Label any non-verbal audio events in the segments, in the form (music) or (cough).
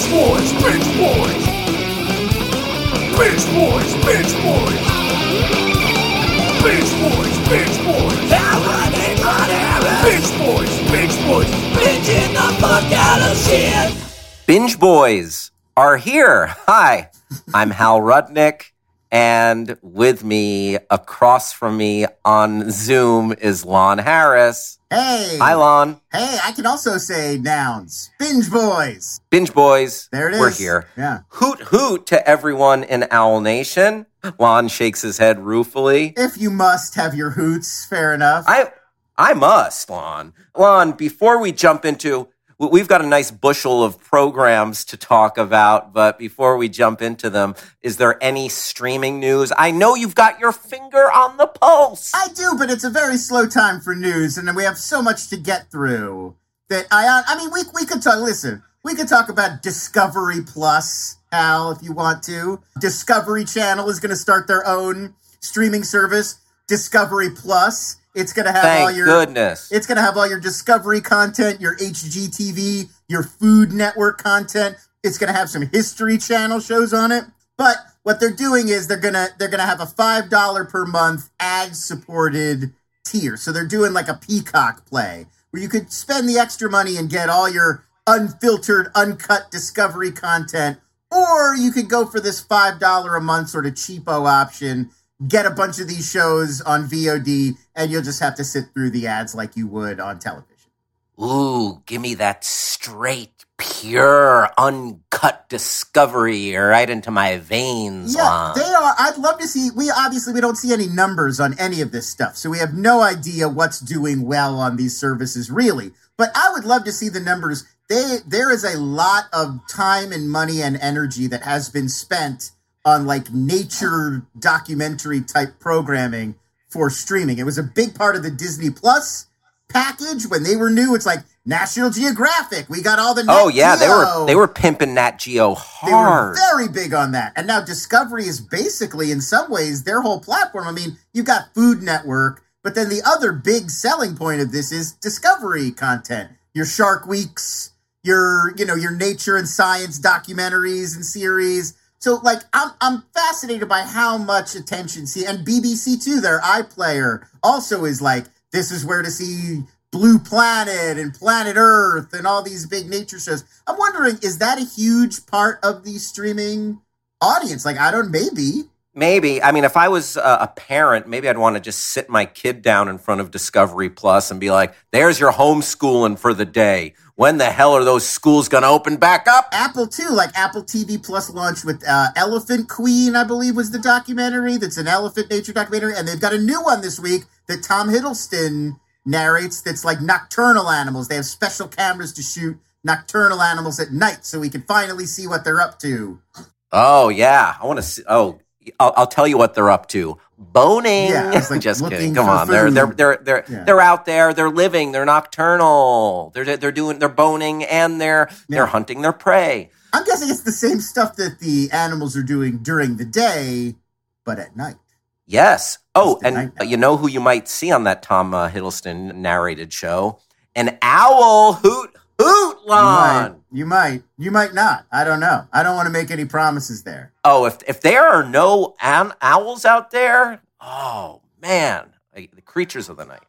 Bitch boys, bitch boys. Bitch boys, bitch boys. Bitch boys, bitch boys. Bitch boys, bitch boys. Bitching the fuck out of shit. Binge Boys are here. Hi, I'm Hal Rudnick, and with me, across from me on Zoom, is Lon Harris. Hey. Hi, Lon. Hey, I can also say nouns. Binge boys. Binge Boys. There it is. We're here. Yeah. Hoot hoot to everyone in Owl Nation. Lon shakes his head ruefully. If you must have your hoots, fair enough. I I must, Lon. Lon, before we jump into we've got a nice bushel of programs to talk about, but before we jump into them, is there any streaming news? I know you've got your finger on the pulse. I do, but it's a very slow time for news, and we have so much to get through that I. Uh, I mean, we we could talk. Listen, we could talk about Discovery Plus, Al, if you want to. Discovery Channel is going to start their own streaming service, Discovery Plus. It's going to have all Thank your goodness. It's going to have all your Discovery content, your HGTV, your Food Network content. It's going to have some History Channel shows on it. But what they're doing is they're going to they're going to have a $5 per month ad supported tier. So they're doing like a Peacock play where you could spend the extra money and get all your unfiltered, uncut Discovery content or you could go for this $5 a month sort of cheapo option get a bunch of these shows on VOD, and you'll just have to sit through the ads like you would on television. Ooh, give me that straight, pure, uncut discovery right into my veins, Yeah, Lon. they are. I'd love to see. We obviously we don't see any numbers on any of this stuff, so we have no idea what's doing well on these services, really. But I would love to see the numbers. They there is a lot of time and money and energy that has been spent on like nature documentary type programming for streaming. It was a big part of the Disney Plus package when they were new. It's like National Geographic. We got all the oh Nat yeah, they were they were pimping Nat Geo They were hard. very big on that. And now Discovery is basically, in some ways, their whole platform. I mean, you've got Food Network, but then the other big selling point of this is Discovery content. Your Shark Weeks, your, you know, your nature and science documentaries and series. So like I'm I'm fascinated by how much attention see and BBC too, their iPlayer also is like, this is where to see Blue Planet and Planet Earth and all these big nature shows. I'm wondering, is that a huge part of the streaming audience? Like, I don't, maybe. Maybe. I mean, if I was a parent, maybe I'd want to just sit my kid down in front of Discovery Plus and be like, there's your homeschooling for the day. When the hell are those schools going to open back up? Apple too, like Apple TV Plus launched with uh, Elephant Queen, I believe was the documentary. That's an elephant nature documentary, and they've got a new one this week that Tom Hiddleston narrates. That's like nocturnal animals. They have special cameras to shoot nocturnal animals at night, so we can finally see what they're up to. Oh, yeah. I want to see. Oh, I'll, I'll tell you what they're up to. Boning. Yeah, (laughs) like just kidding. Come on. They're, they're, they're, they're, Yeah. they're out there. They're living. They're nocturnal. They're, they're doing, they're boning and they're, they're hunting their prey. I'm guessing it's the same stuff that the animals are doing during the day, but at night. Yes. Oh, and you know who you might see on that Tom uh, Hiddleston narrated show? An owl hoot hoot You might, you might, you might not. I don't know. I don't want to make any promises there. Oh, if if there are no an- owls out there, oh man, like, the creatures of the night.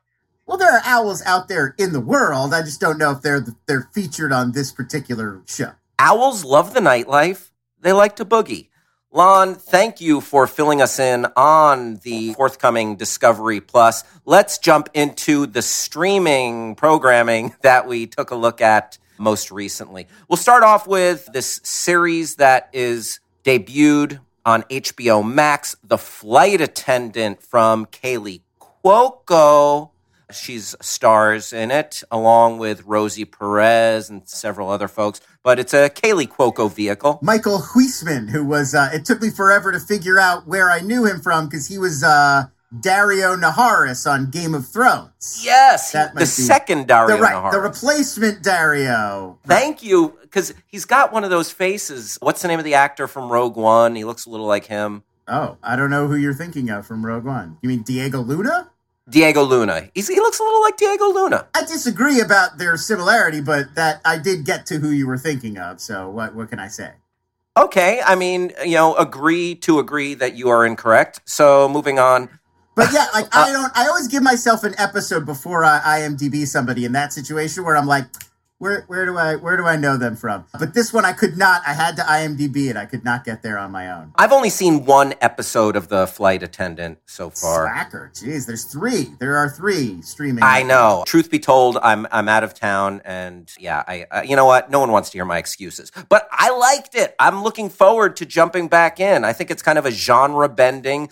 Well, there are owls out there in the world. I just don't know if they're they're featured on this particular show. Owls love the nightlife. They like to boogie. Lon, thank you for filling us in on the forthcoming Discovery Plus. Let's jump into the streaming programming (laughs) that we took a look at most recently. We'll start off with this series that is debuted on HBO Max, The Flight Attendant from Kaley Cuoco. She's stars in it, along with Rosie Perez and several other folks. But it's a Kaley Cuoco vehicle. Michael Huisman, who was, uh, it took me forever to figure out where I knew him from because he was uh, Daario Naharis on Game of Thrones. Yes, That the second Daario the, right, Naharis. the replacement Daario. Thank you, because he's got one of those faces. What's the name of the actor from Rogue One? He looks a little like him. Oh, I don't know who you're thinking of from Rogue One. You mean Diego Luna? Diego Luna. He's, he looks a little like Diego Luna. I disagree about their similarity, but that I did get to who you were thinking of. So what what can I say? Okay, I mean, you know, agree to agree that you are incorrect. So moving on. But yeah, like (laughs) uh, I don't. I always give myself an episode before I IMDb somebody in that situation where I'm like, where where do I where do I know them from? But this one I could not. I had to IMDb it. I could not get there on my own. I've only seen one episode of the flight attendant so far. Slacker. Jeez, there's three. There are three streaming. I know. Truth be told, I'm I'm out of town, and yeah, I, I you know what? No one wants to hear my excuses, but I liked it. I'm looking forward to jumping back in. I think it's kind of a genre bending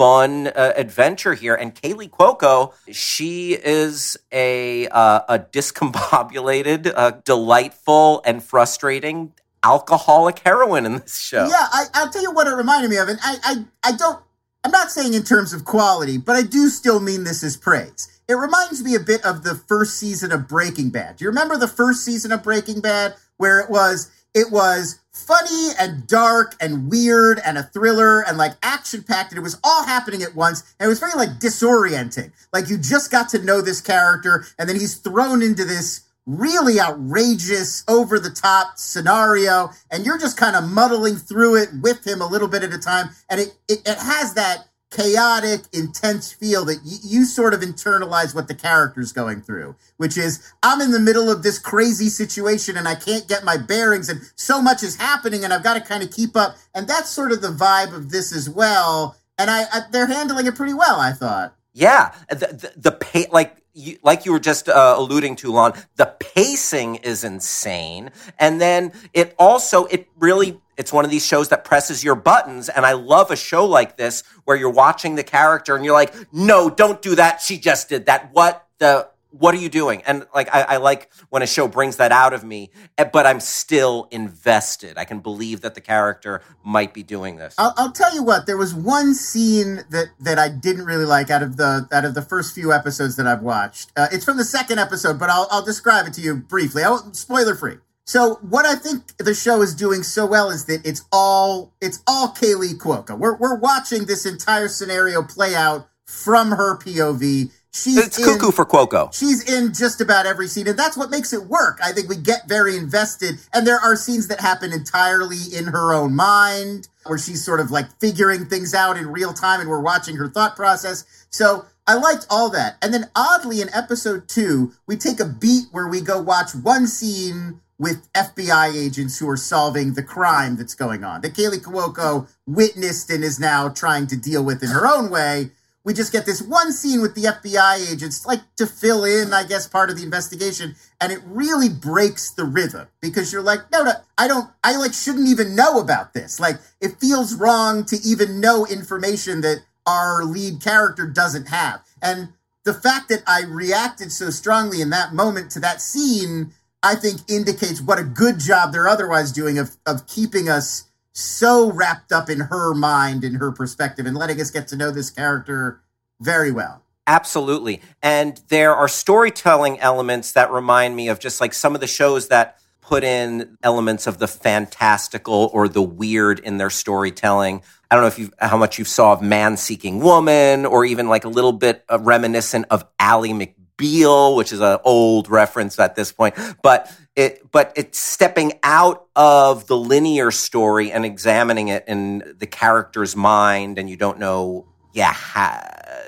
fun uh, adventure here. And Kaley Cuoco, she is a uh, a discombobulated, uh, delightful, and frustrating alcoholic heroine in this show. Yeah, I, I'll tell you what it reminded me of, and I, I, I don't. I'm not saying in terms of quality, but I do still mean this as praise. It reminds me a bit of the first season of Breaking Bad. Do you remember the first season of Breaking Bad where it was it was funny and dark and weird and a thriller and like action packed and it was all happening at once. And it was very like disorienting. Like you just got to know this character and then he's thrown into this really outrageous over the top scenario and you're just kind of muddling through it with him a little bit at a time. And it it, it has that chaotic, intense feel that y- you sort of internalize what the character's going through, which is I'm in the middle of this crazy situation and I can't get my bearings and so much is happening and I've got to kind of keep up. And that's sort of the vibe of this as well. And I, I they're handling it pretty well, I thought. Yeah, the the, the pay, like like you were just uh, alluding to, Lon. The pacing is insane, and then it also it really it's one of these shows that presses your buttons, and I love a show like this where you're watching the character and you're like, no, don't do that. She just did that. What the what are you doing? And like, I, I, like when a show brings that out of me, eh, but I'm still invested. I can believe that the character might be doing this. I'll, I'll tell you what. There was one scene that that I didn't really like out of the out of the first few episodes that I've watched. Uh, it's from the second episode, but I'll I'll describe it to you briefly. Spoiler free. So what I think the show is doing so well is that it's all it's all Kaley Cuoco. We're we're watching this entire scenario play out from her POV She's it's in, cuckoo for Cuoco. She's in just about every scene, and that's what makes it work. I think we get very invested, and there are scenes that happen entirely in her own mind, where she's sort of like figuring things out in real time, and we're watching her thought process. So I liked all that. And then oddly, in episode two, we take a beat where we go watch one scene with FBI agents who are solving the crime that's going on that Kaley Cuoco witnessed and is now trying to deal with in her own way we just get this one scene with the FBI agents, like to fill in, I guess, part of the investigation, and it really breaks the rhythm because you're like, no, no, I don't, I like shouldn't even know about this. Like, it feels wrong to even know information that our lead character doesn't have. And the fact that I reacted so strongly in that moment to that scene, I think indicates what a good job they're otherwise doing of of keeping us so wrapped up in her mind and her perspective and letting us get to know this character very well. Absolutely. And there are storytelling elements that remind me of just like some of the shows that put in elements of the fantastical or the weird in their storytelling. I don't know if you how much you saw of Man Seeking Woman or even like a little bit uh, reminiscent of Ally McBeal, which is an old reference at this point. But it, but it's stepping out of the linear story and examining it in the character's mind, and you don't know, yeah,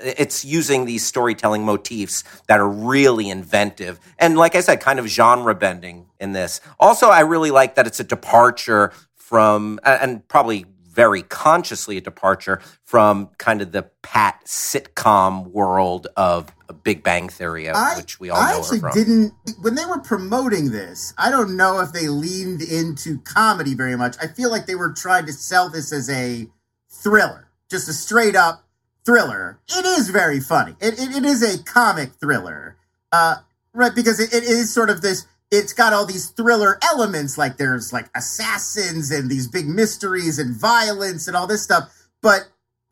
it's using these storytelling motifs that are really inventive and, like I said, kind of genre bending in this. Also, I really like that it's a departure from, and probably very consciously a departure from kind of the pat sitcom world of Big Bang Theory, I, which we all know. I know actually didn't when they were promoting this. I don't know if they leaned into comedy very much. I feel like they were trying to sell this as a thriller, just a straight up thriller. It is very funny. It, it, it is a comic thriller, uh, right? Because it, it is sort of this it's got all these thriller elements like there's like assassins and these big mysteries and violence and all this stuff but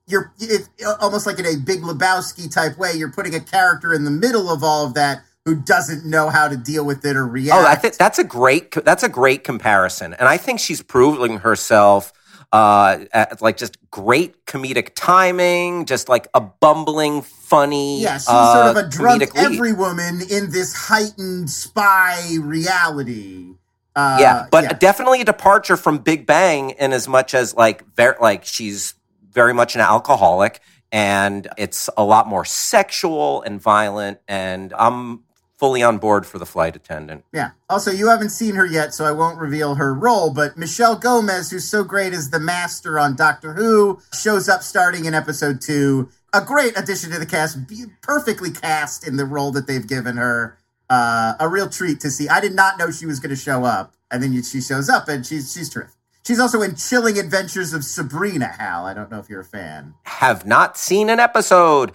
you're it, almost like in a big lebowski type way you're putting a character in the middle of all of that who doesn't know how to deal with it or react oh I think that's a great that's a great comparison and i think she's proving herself uh, like just great comedic timing, just like a bumbling, funny. Yeah, she's uh, sort of a drunk every woman in this heightened spy reality. Uh, yeah, but definitely a departure from Big Bang in as much as like very like she's very much an alcoholic and it's a lot more sexual and violent and I'm fully on board for the flight attendant. Yeah. Also, you haven't seen her yet, so I won't reveal her role, but Michelle Gomez, who's so great as the master on Doctor Who, shows up starting in episode 2. A great addition to the cast, perfectly cast in the role that they've given her. Uh, a real treat to see. I did not know she was going to show up, and then she shows up, and she's she's terrific. She's also in Chilling Adventures of Sabrina. Hal, I don't know if you're a fan. Have not seen an episode.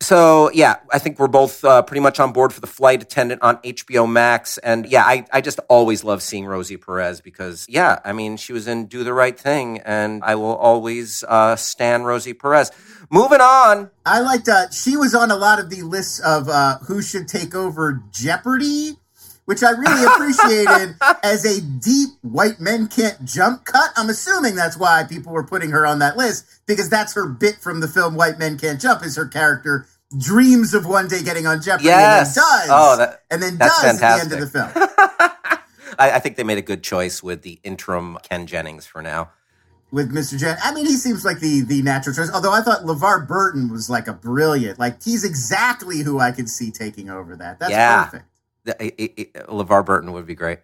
So yeah, I think we're both uh, pretty much on board for the flight attendant on HBO Max, and yeah, I, I just always love seeing Rosie Perez because yeah, I mean she was in Do the Right Thing, and I will always uh, stand Rosie Perez. Moving on, I liked. Uh, she was on a lot of the lists of uh, who should take over Jeopardy, which I really appreciated as a deep white men can't jump cut. I'm assuming that's why people were putting her on that list because that's her bit from the film White Men Can't Jump. Is her character dreams of one day getting on Jeopardy Yes. and then does, Oh, that- and then does at the end of the film. (laughs) I, I think they made a good choice with the interim Ken Jennings for now. with Mr. Jen. I mean, he seems like the the natural choice. Although I thought LeVar Burton was like a brilliant, like he's exactly who I could see taking over that. That's Yeah. perfect. LeVar Burton would be great.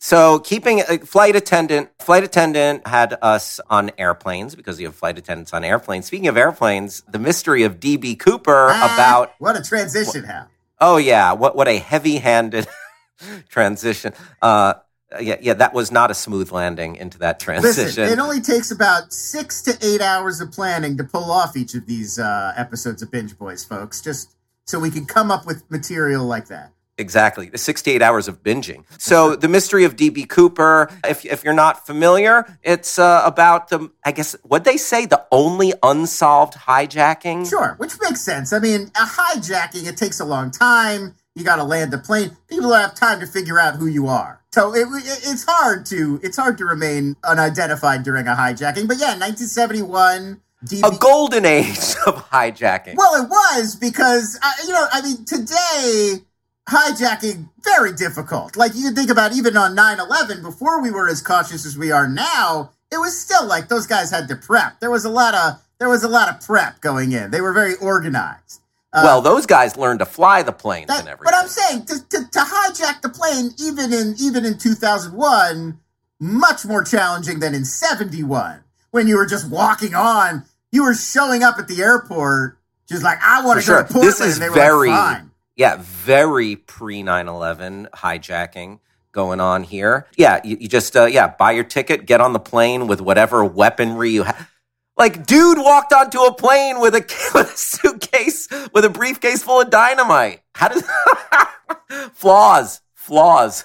So, keeping a flight attendant, flight attendant had us on airplanes because you have flight attendants on airplanes. Speaking of airplanes, the mystery of DB Cooper Ah, about what a transition, Hal. oh yeah, what what a heavy-handed (laughs) transition. Uh, yeah, yeah, that was not a smooth landing into that transition. Listen, it only takes about six to eight hours of planning to pull off each of these uh, episodes of Binge Boys, folks. Just so we can come up with material like that. Exactly. The 68 hours of binging. So, the mystery of DB Cooper, if, if you're not familiar, it's uh, about the, I guess, what they say, the only unsolved hijacking. Sure, which makes sense. I mean, a hijacking it takes a long time. You got to land the plane. People don't have time to figure out who you are. So it, it, it's hard to it's hard to remain unidentified during a hijacking. But yeah, 1971. DB A golden age (laughs) of hijacking. Well, it was because uh, you know, I mean, today hijacking very difficult. Like you think about even on 9/11 before we were as cautious as we are now, it was still like those guys had to prep. There was a lot of there was a lot of prep going in. They were very organized. Uh, well, those guys learned to fly the planes and everything. but I'm saying to, to, to hijack the plane even in even in 2001 much more challenging than in 71 when you were just walking on you were showing up at the airport just like I want to go to. Portland This is and they were very- like, fine. Yeah, very pre 9 11 hijacking going on here. Yeah, you, you just, uh, yeah, buy your ticket, get on the plane with whatever weaponry you have. Like, dude walked onto a plane with a, (laughs) with a suitcase, with a briefcase full of dynamite. How does. (laughs) flaws, flaws.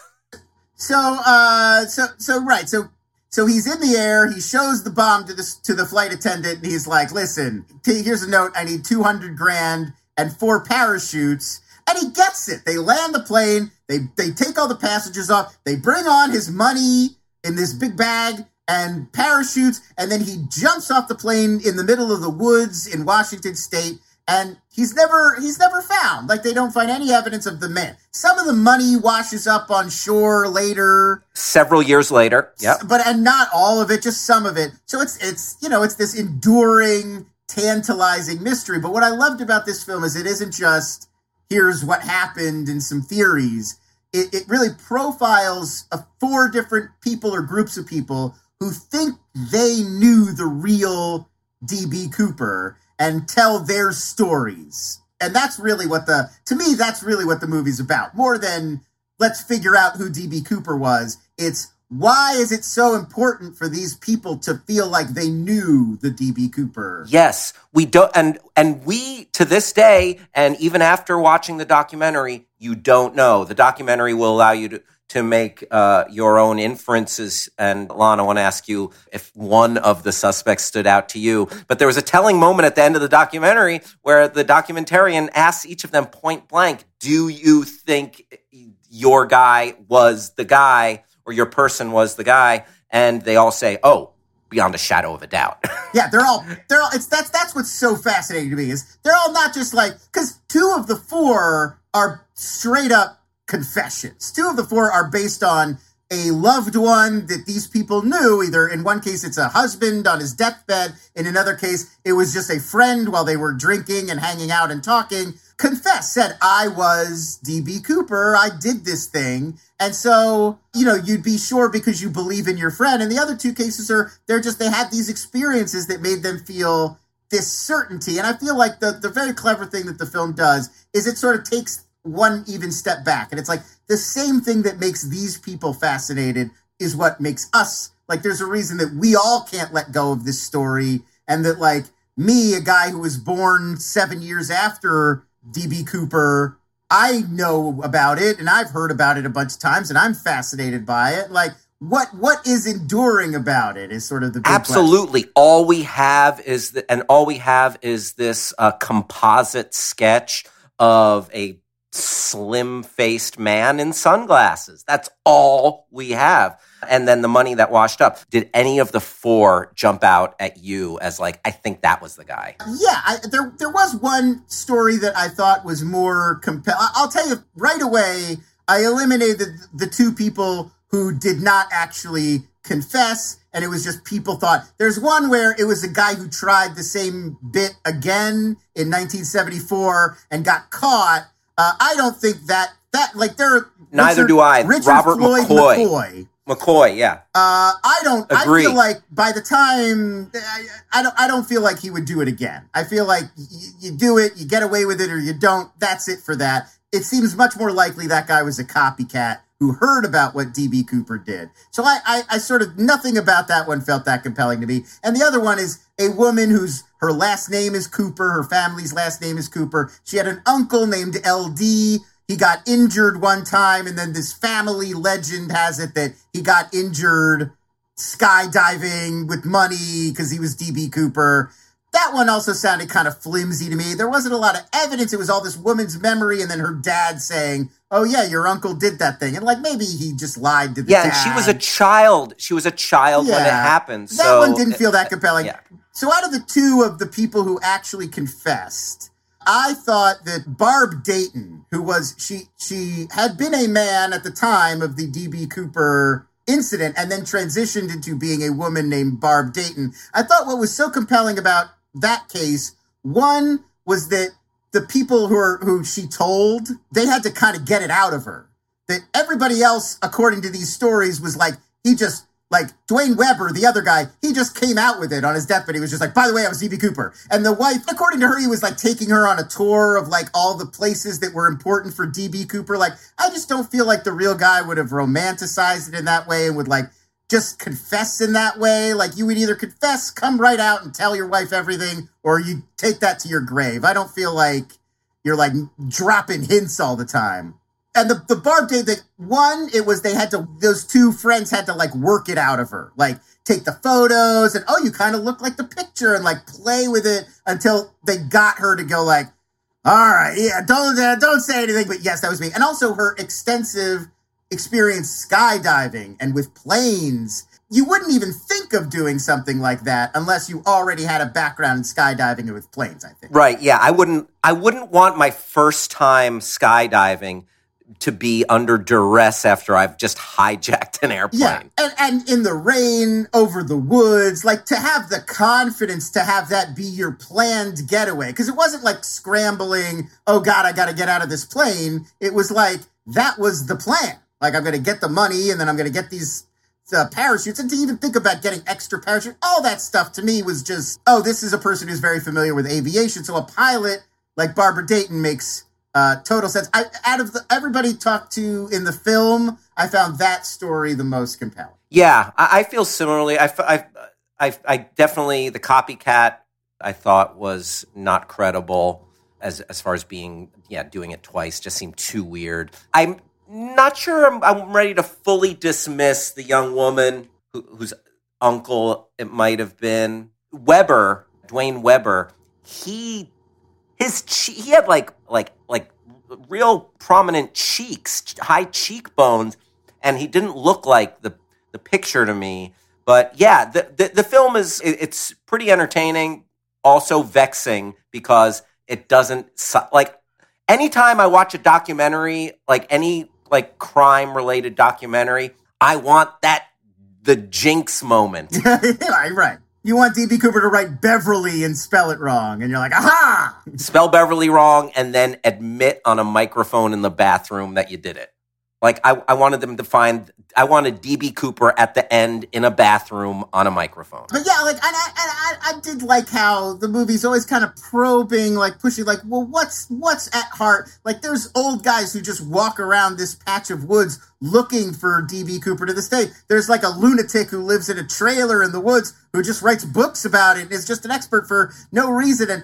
So, uh, so, so, right. So, so he's in the air. He shows the bomb to the to the flight attendant, and he's like, "Listen, t- here's a note. I need two hundred grand and four parachutes." And he gets it. They land the plane. They they take all the passengers off. They bring on his money in this big bag and parachutes, and then he jumps off the plane in the middle of the woods in Washington State. And he's never he's never found. Like they don't find any evidence of the man. Some of the money washes up on shore later, Several years later. Yeah, but and not all of it, just some of it. So it's it's you know it's this enduring, tantalizing mystery. But what I loved about this film is it isn't just here's what happened and some theories. It, it really profiles uh, four different people or groups of people who think they knew the real DB Cooper and tell their stories. And that's really what the, to me, that's really what the movie's about. More than let's figure out who DB Cooper was. It's why is it so important for these people to feel like they knew the DB Cooper? Yes, we don't, and and we to this day, and even after watching the documentary, you don't know. The documentary will allow you to to make uh, your own inferences. And Lana, I want to ask you if one of the suspects stood out to you. But there was a telling moment at the end of the documentary where the documentarian asks each of them point blank, "Do you think your guy was the guy?" Or your person was the guy, and they all say, "Oh, beyond a shadow of a doubt. (laughs) yeah, they're all they're all. It's that's that's what's so fascinating to me is they're all not just like because two of the four are straight up confessions. Two of the four are based on a loved one that these people knew. Either in one case, it's a husband on his deathbed. In another case, it was just a friend while they were drinking and hanging out and talking. Confess, said, I was DB Cooper. I did this thing. And so, you know, you'd be sure because you believe in your friend. And the other two cases are, they're just, they had these experiences that made them feel this certainty. And I feel like the, the very clever thing that the film does is it sort of takes one even step back. And it's like the same thing that makes these people fascinated is what makes us like there's a reason that we all can't let go of this story. And that like me, a guy who was born seven years after DB Cooper, I know about it and I've heard about it a bunch of times and I'm fascinated by it. Like what what is enduring about it is sort of the absolutely question. all we have is the, and all we have is this uh, composite sketch of a slim faced man in sunglasses. That's all we have. And then the money that washed up. Did any of the four jump out at you as like, I think that was the guy? Yeah, I, there there was one story that I thought was more compelling. I'll tell you right away. I eliminated the, two people who did not actually confess and it was just people thought there's one where it was a guy who tried the same bit again in 1974 and got caught uh, I don't think that that like there. Neither Richard, do I. Richard Robert Floyd McCoy. McCoy. McCoy, yeah. Uh, I don't. Agree. I feel like by the time I, I don't. I don't feel like he would do it again. I feel like y- you do it, you get away with it, or you don't. That's it for that. It seems much more likely that guy was a copycat who heard about what DB Cooper did. So I, I, I sort of nothing about that one felt that compelling to me. And the other one is a woman whose her last name is Cooper, her family's last name is Cooper. She had an uncle named LD. He got injured one time, and then this family legend has it that he got injured skydiving with money because he was DB Cooper. That one also sounded kind of flimsy to me. There wasn't a lot of evidence. It was all this woman's memory and then her dad saying, Oh yeah, your uncle did that thing. And like maybe he just lied to the Yeah, dad. and she was a child. She was a child when it Yeah. happened. That so one didn't feel that compelling. Yeah. So out of the two of the people who actually confessed, I thought that Barb Dayton, who was she she had been a man at the time of the DB Cooper incident and then transitioned into being a woman named Barb Dayton. I thought what was so compelling about that case, one was that the people who are who she told, they had to kind of get it out of her. That everybody else, according to these stories, was like he just like Duane Weber, the other guy, he just came out with it on his deathbed. He was just like, by the way, I was DB Cooper. And the wife, according to her, he was like taking her on a tour of like all the places that were important for DB Cooper. Like, I just don't feel like the real guy would have romanticized it in that way and would like just confess in that way. Like, you would either confess, come right out and tell your wife everything, or you take that to your grave. I don't feel like you're like dropping hints all the time and the the barb date that one it was they had to those two friends had to like work it out of her like take the photos and oh you kind of look like the picture and like play with it until they got her to go like all right yeah don't uh, don't say anything but yes that was me and also her extensive experience skydiving and with planes you wouldn't even think of doing something like that unless you already had a background in skydiving and with planes i think Right. Yeah. I wouldn't. I wouldn't want my first time skydiving to be under duress after I've just hijacked an airplane. Yeah, and and in the rain over the woods, like to have the confidence to have that be your planned getaway, because it wasn't like scrambling. Oh God, I got to get out of this plane. It was like that was the plan. Like I'm going to get the money, and then I'm going to get these uh, parachutes, and to even think about getting extra parachute, all that stuff to me was just, oh, this is a person who's very familiar with aviation. So a pilot like Barbara Dayton makes uh, total sense. I, out of the, everybody talked to in the film, I found that story the most compelling. Yeah, I, I feel similarly. I, I, I definitely the copycat. I thought was not credible as as far as being yeah doing it twice just seemed too weird. I'm not sure I'm, I'm ready to fully dismiss the young woman who, whose uncle it might have been Weber, Duane Weber. He his che- he had like like like real prominent cheeks, high cheekbones, and he didn't look like the the picture to me. But yeah, the, the, the film is, it, it's pretty entertaining, also vexing because it doesn't, su- like, anytime I watch a documentary, like any like crime related documentary, I want that the jinx moment. (laughs) right, right. You want DB Cooper to write Beverly and spell it wrong, and you're like, aha! Spell Beverly wrong and then admit on a microphone in the bathroom that you did it. Like I, I wanted them to find I wanted DB Cooper at the end in a bathroom on a microphone. But yeah, like, and I, and I, I did like how the movie's always kind of probing, like pushing, like, well, what's what's at heart? Like, there's old guys who just walk around this patch of woods looking for DB Cooper to this day. There's like a lunatic who lives in a trailer in the woods who just writes books about it and is just an expert for no reason. And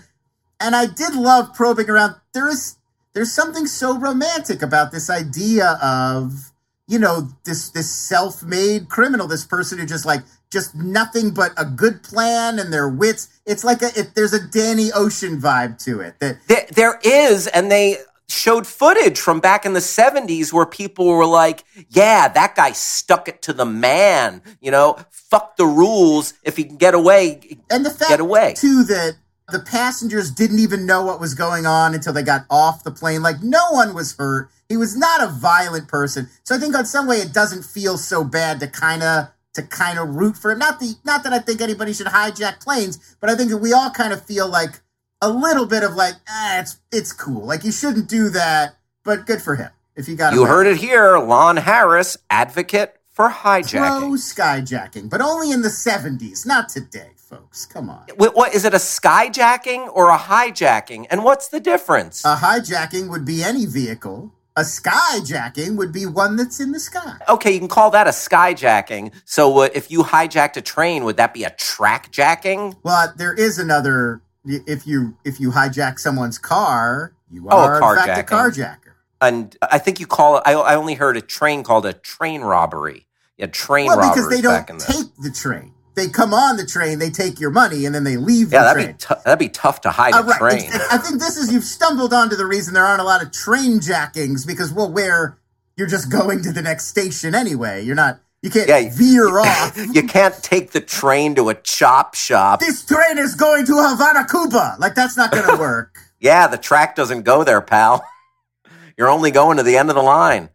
and I did love probing around. There is there's something so romantic about this idea of you know this this self-made criminal this person who just like just nothing but a good plan and their wits. It's like a it, there's a danny ocean vibe to it that there, there is and they showed footage from back in the 70s where people were like yeah that guy stuck it to the man you know? Fuck the rules. If he can get away and the fact get away. too that the passengers didn't even know what was going on until they got off the plane. Like no one was hurt. He was not a violent person. So I think on some way it doesn't feel so bad to kind of to kind of root for him. Not the not that I think anybody should hijack planes, but I think that we all kind of feel like a little bit of like, ah, it's it's cool. Like you shouldn't do that, but good for him if you got. You heard it here, Lon Harris, advocate for hijacking. Pro skyjacking, but only in the seventies, not today folks. Come on. What, what is it? A skyjacking or a hijacking? And what's the difference? A hijacking would be any vehicle. A skyjacking would be one that's in the sky. Okay, you can call that a skyjacking. So uh, if you hijacked a train, would that be a track jacking? Well, there is another. If you if you hijack someone's car, you Oh, a are in fact a carjacker. And I think you call it. I, I only heard a train called a train robbery. A train Well, robbers because they don't the. take the train. They come on the train, they take your money, and then they leave yeah, the that'd train. be tou- that'd be tough to hide Uh, a right. train. It's- I think this is you've stumbled onto the reason there aren't a lot of train jackings because well, where you're just going to the next station anyway. You're not. You can't Yeah, veer off. (laughs) you can't take the train to a chop shop. this train is going to Havana, Cuba. Like that's not going (laughs) to work. Yeah, the track doesn't go there, pal. (laughs) You're only going to the end of the line.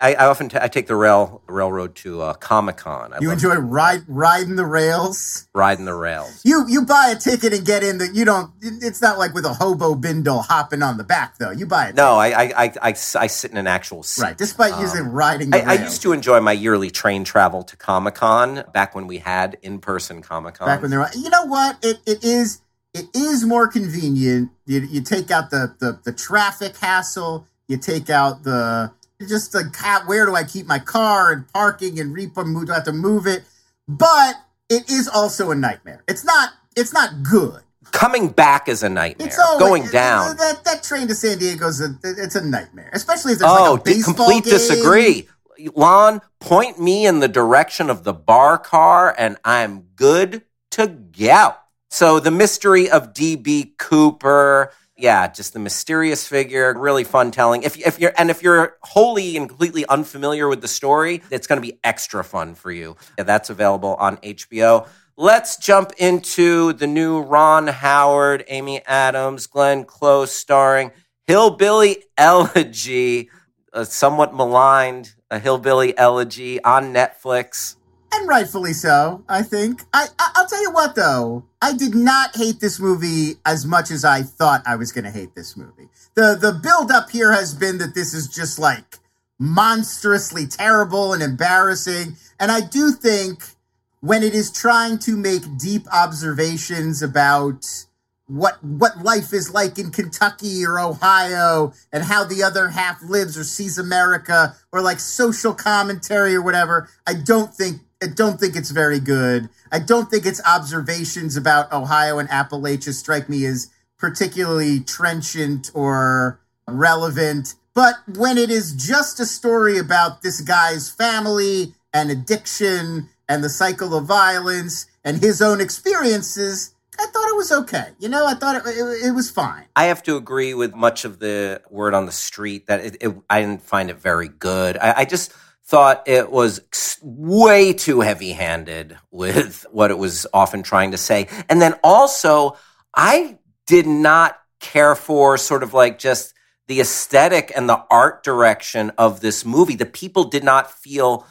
I, I often ta- I take the rail railroad to uh, Comic Con. You enjoy ride riding the rails. riding the rails. You you buy a ticket and get in. The you don't. It's not like with a hobo bindle hopping on the back though. You buy it. No, I I, I, I, I sit in an actual seat. Right. Despite using riding the Um, I, I used to enjoy my yearly train travel to Comic Con back when we had in person Comic Con. back when they were. You know what? It it is it is more convenient. You, you take out the, the the traffic hassle. You take out the just the cat. Ah, where do I keep my car and parking and repo? move- Do I have to move it? But it is also a nightmare. It's not. It's not good. Coming back is a nightmare. It's always, Going down. That that train to San Diego is a it's a nightmare, especially if there's Oh, like a baseball complete game. disagree. Lon, point me in the direction of the bar car, and I'm good to go. So the mystery of DB Cooper. Yeah, just the mysterious figure, really fun telling. If if you're and if you're wholly and completely unfamiliar with the story, it's going to be extra fun for you. Yeah, that's available on HBO. Let's jump into the new Ron Howard, Amy Adams, Glenn Close starring Hillbilly Elegy, a somewhat maligned a Hillbilly Elegy on Netflix. And rightfully so. I think. I, I I'll tell you what though, I did not hate this movie as much as I thought I was going to hate this movie. the The build up here has been that this is just like monstrously terrible and embarrassing, and I do think when it is trying to make deep observations about what what life is like in Kentucky or Ohio and how the other half lives or sees America or like social commentary or whatever. I don't think I don't think it's very good. I don't think its observations about Ohio and Appalachia strike me as particularly trenchant or relevant. But when it is just a story about this guy's family and addiction and the cycle of violence and his own experiences, I thought it was okay. You know, I thought it, it, it was fine. I have to agree with much of the word on the street that it, I didn't find it very good. I, I just thought it was way too heavy handed with (laughs) what it was often trying to say. And then also, I did not care for sort of like just the aesthetic and the art direction of this movie. The people did not feel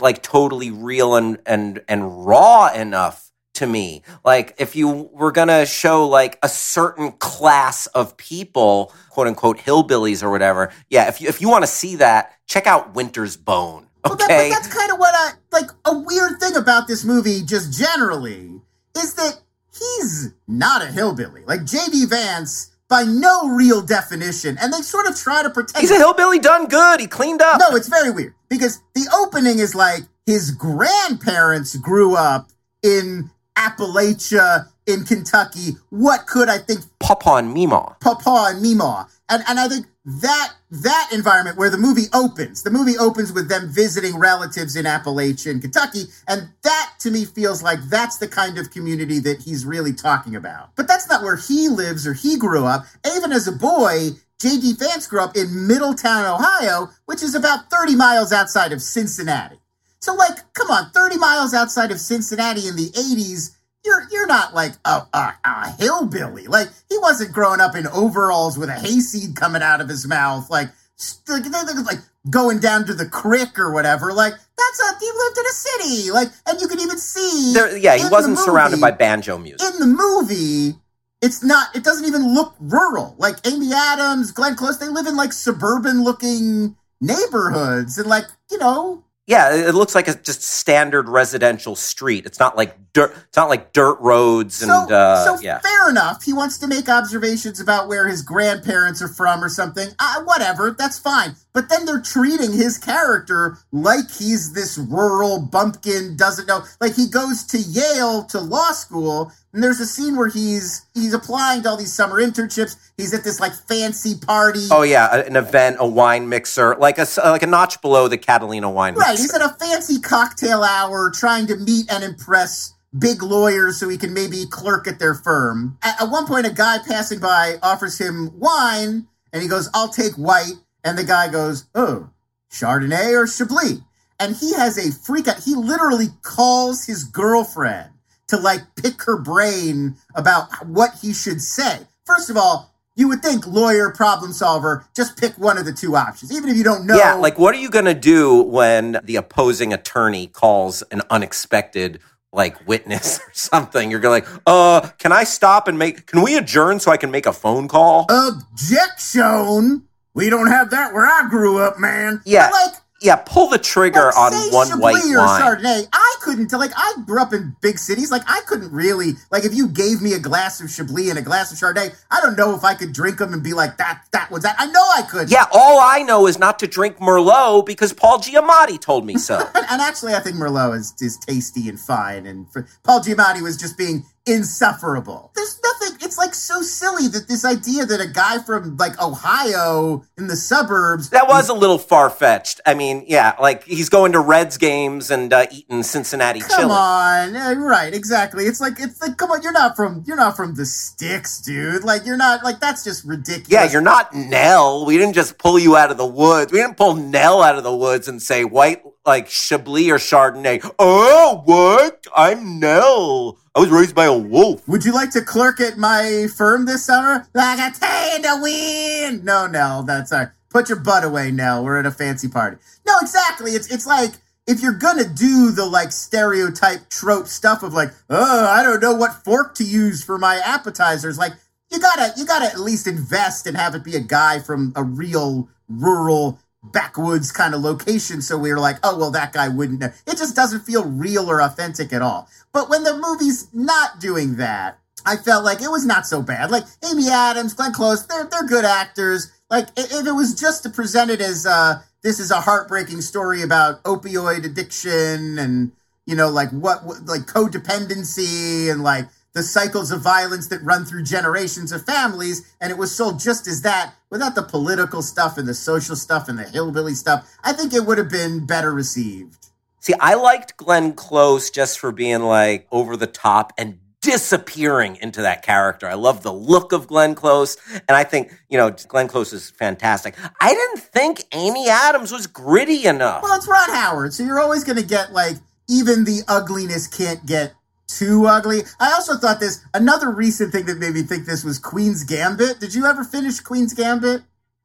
like totally real and and and raw enough to me. Like if you were gonna show like a certain class of people, quote unquote hillbillies or whatever, yeah, if you if you want to see that, check out Winter's Bone. Okay. Well, that, but that's kind of what I like. A weird thing about this movie, just generally, is that he's not a hillbilly. Like J.D. Vance, by no real definition, and they sort of try to pretend He's a hillbilly done good. He cleaned up. No, it's very weird because the opening is like his grandparents grew up in Appalachia in Kentucky. What could I think Papaw and Mamaw. Papaw and Mamaw. And and I think that that environment where the movie opens, the movie opens with them visiting relatives in Appalachia and Kentucky, and that to me feels like that's the kind of community that he's really talking about. But that's not where he lives or he grew up. Even as a boy, J.D. Vance grew up in Middletown, Ohio, which is about 30 miles outside of Cincinnati. So, like, come on, 30 miles outside of Cincinnati in the 80s, you're you're not like a, a, a hillbilly. Like, he wasn't growing up in overalls with a hayseed coming out of his mouth, like, st- like going down to the creek or whatever. Like, that's a, he lived in a city. Like, and you can even see. There, yeah, he wasn't surrounded by banjo music. in the movie, it's not. It doesn't even look rural. Like Amy Adams, Glenn Close, they live in like suburban looking neighborhoods, and like you know, Yeah, it looks like a just standard residential street. It's not like dirt. It's not like dirt roads and so uh, so yeah. fair enough. He wants to make observations about where his grandparents are from or something. Uh, whatever, that's fine. But then they're treating his character like he's this rural bumpkin, doesn't know. Like he goes to Yale to law school, and there's a scene where he's he's applying to all these summer internships. He's at this like fancy party. Oh yeah, an event, a wine mixer, like a uh, like a notch below the Catalina wine Right, mixer. he's at a fancy cocktail hour trying to meet and impress big lawyers so he can maybe clerk at their firm. At, at one point, a guy passing by offers him wine, and he goes, I'll take white. And the guy goes, Oh, Chardonnay or Chablis? And he has a freak out. He literally calls his girlfriend to like pick her brain about what he should say. First of all, you would think lawyer, problem solver, just pick one of the two options, even if you don't know. Yeah, like what are you gonna do when the opposing attorney calls an unexpected like witness (laughs) or something? You're gonna like, uh, can I stop and make? Can we adjourn so I can make a phone call? objection. We don't have that where I grew up, man. Yeah. But, like yeah, pull the trigger like, on one Chablis white or wine. Chardonnay. I couldn't tell. Like I grew up in big cities. Like I couldn't really. Like if you gave me a glass of Chablis and a glass of Chardonnay, I don't know if I could drink them and be like that. That was that. I know I could. Yeah, all I know is not to drink Merlot because Paul Giamatti told me so. And, (laughs) and actually, I think Merlot is, is tasty and fine. And for, Paul Giamatti was just being insufferable. There's nothing. It's like so silly that this idea that a guy from like Ohio in the suburbs That was a little far fetched. I mean, yeah, like he's going to Reds games and uh, eating Cincinnati Come chili. on, Uh, right? Exactly. It's like it's like come on. You're not from you're not from the sticks, dude. Like you're not like that's just ridiculous. Yeah, you're not Nell. We didn't just pull you out of the woods. We didn't pull Nell out of the woods and say white like Chablis or Chardonnay. Oh, what? I'm Nell. I was raised by a wolf. Would you like to clerk at my firm this summer? Like a day in the wind. No, Nell, that's all right. Put your butt away, Nell. We're at a fancy party. No, exactly. It's it's like if you're gonna do the like stereotype trope stuff of like, oh, I don't know what fork to use for my appetizers. Like you gotta you gotta at least invest and have it be a guy from a real rural backwoods kind of location so we were like oh well that guy wouldn't know. It just doesn't feel real or authentic at all. But when the movie's not doing that i felt like it was not so bad. Like amy adams glenn close they're, they're good actors. Like if it was just to present it as uh this is a heartbreaking story about opioid addiction and you know like what what- like codependency and like the cycles of violence that run through generations of families and it was sold just as that without the political stuff and the social stuff and the hillbilly stuff i think it would have been better received See, I liked Glenn Close just for being like over the top and disappearing into that character. I love the look of Glenn Close, and I think you know Glenn Close is fantastic. I didn't think Amy Adams was gritty enough. Well, it's Ron Howard, so you're always going to get like even the ugliness can't get too ugly. I also thought this another recent thing that made me think this was Queen's Gambit. Did you ever finish Queen's Gambit?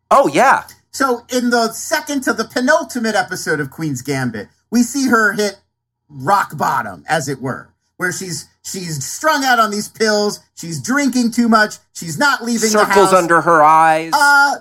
Oh yeah. So in the second to the penultimate episode of Queen's Gambit, we see her hit rock bottom, as it were, where she's she's strung out on these pills, she's drinking too much, she's not leaving the Circles under her eyes. Uh,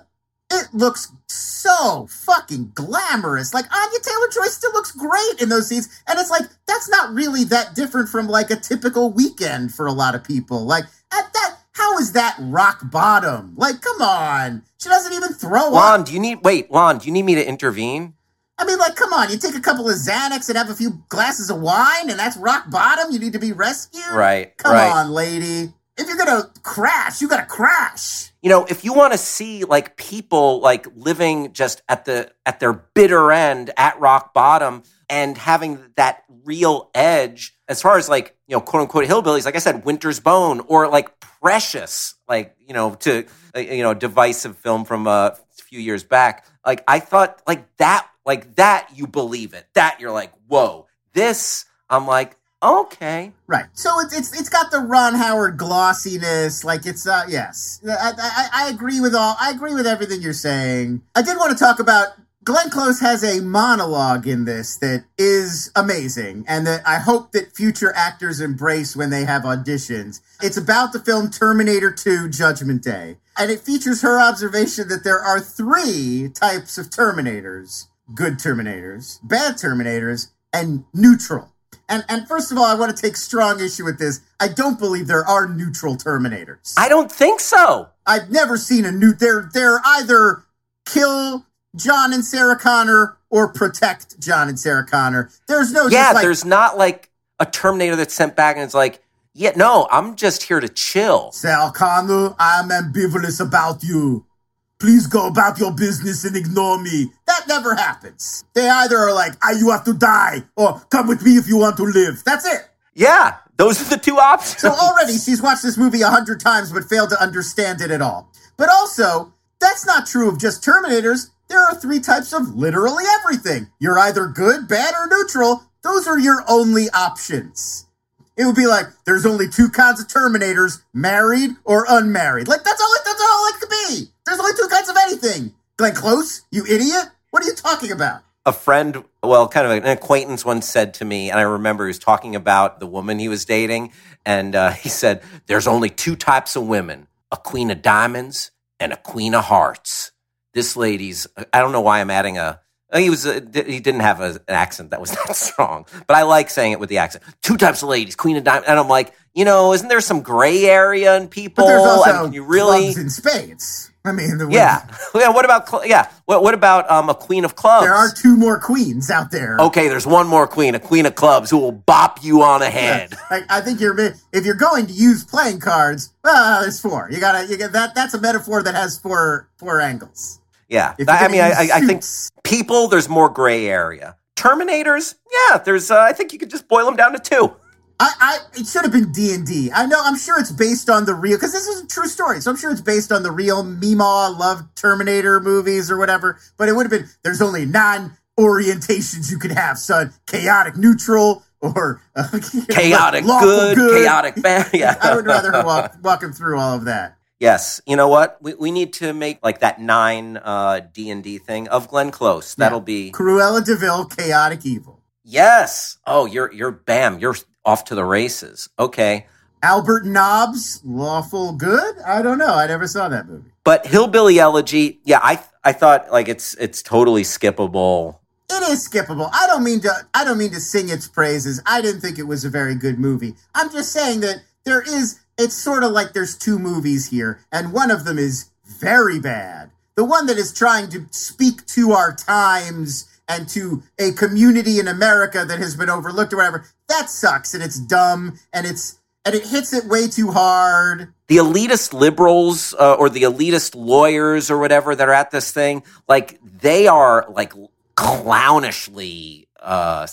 it looks so fucking glamorous. Like Anya Taylor Joy still looks great in those scenes, and it's like that's not really that different from like a typical weekend for a lot of people. Like at that, how is that rock bottom? Like, come on, she doesn't even throw Lon, up. do you need wait, Lon, do you need me to intervene? I mean, like, come on, you take a couple of Xanax and have a few glasses of wine, and that's rock bottom. You need to be rescued. Right. Come right. on, lady. If you're gonna crash, you gotta crash. you know if you want to see like people like living just at the at their bitter end at rock bottom and having that real edge as far as like you know quote unquote hillbillies like i said winter's bone or like precious like you know to uh, you know divisive film from a few years back like i thought like that like that you believe it that you're like whoa this i'm like okay Right. So it's it's it's got the Ron Howard glossiness. Like it's uh yes. I, I I agree with all I agree with everything you're saying. I did want to talk about Glenn Close has a monologue in this that is amazing and that I hope that future actors embrace when they have auditions. It's about the film Terminator 2 Judgment Day. And it features her observation that there are three types of Terminators good Terminators, bad Terminators, and neutral. And and first of all, I want to take strong issue with this. I don't believe there are neutral Terminators. i don't think so I've never seen a new. They're they're either kill John and Sarah Connor or protect John and Sarah Connor. There's no yeah just like, there's not like a terminator that's sent back and it's like yeah no i'm just here to chill Sarah Connor. I'm ambivalent about you. Please go about your business and ignore me. That never happens. They either are like, ah, you have to die, or come with me if you want to live. That's it. yeah those are the two options So already she's watched this movie a hundred times but failed to understand it at all. But also, that's not true of just Terminators. There are three types of literally everything. You're either good, bad, or neutral. Those are your only options. It would be like there's only two kinds of Terminators: married or unmarried. Like that's all. That's all it could be. There's only two kinds of anything. Glenn Close, you idiot! What are you talking about? a friend, well, kind of an acquaintance once said to me, and I remember he was talking about the woman he was dating, and uh, he said, There's only two types of women a queen of diamonds and a queen of hearts. This lady's, I don't know why I'm adding a, he was, a, he didn't have a, an accent that was (laughs) that strong, but I like saying it with the accent. Two types of ladies, queen of diamonds. And I'm like, you know, isn't there some gray area in people? But there's also I mean, you really? clubs and spades. (laughs) I mean, the, Yeah. (laughs) Yeah. What about, yeah. What, what about um, a queen of clubs? there are two more queens out there. Okay, there's one more queen, a queen of clubs, who will bop you on the head. Like, I think you're if you're going to use playing cards. Well, there's four. You gotta you get that. That's a metaphor that has four four angles. Yeah, I mean, I, I, think people, there's more gray area. Terminators, yeah, there's. Uh, I think you could just boil them down to two. I, I it should have been D and D. I know. I'm sure it's based on the real because this is a true story. So I'm sure it's based on the real Meemaw love Terminator movies or whatever. But it would have been. There's only nine orientations you could have, son. Chaotic neutral or uh, (laughs) Chaotic lawful good, chaotic bad. (laughs) Yeah, I would rather (laughs) walk walk him through all of that. yes. You know what? We, we need to make like that nine uh, D and D thing of Glenn Close. That'll be Cruella de Vil, chaotic evil. yes. Oh, you're you're bam. You're off to the races. Okay. Albert Nobbs, lawful good. I don't know. I never saw that movie. But Hillbilly Elegy, yeah, I I thought like it's it's totally skippable. It is skippable. I don't mean to. I don't mean to sing its praises. I didn't think it was a very good movie. I'm just saying that there is. It's sort of like there's two movies here, and one of them is very bad. The one that is trying to speak to our times and to a community in America that has been overlooked or whatever. That sucks, and it's dumb, and it's and it hits it way too hard. the elitist liberals uh, or the elitist lawyers or whatever that are at this thing, like they are like clownishly uh,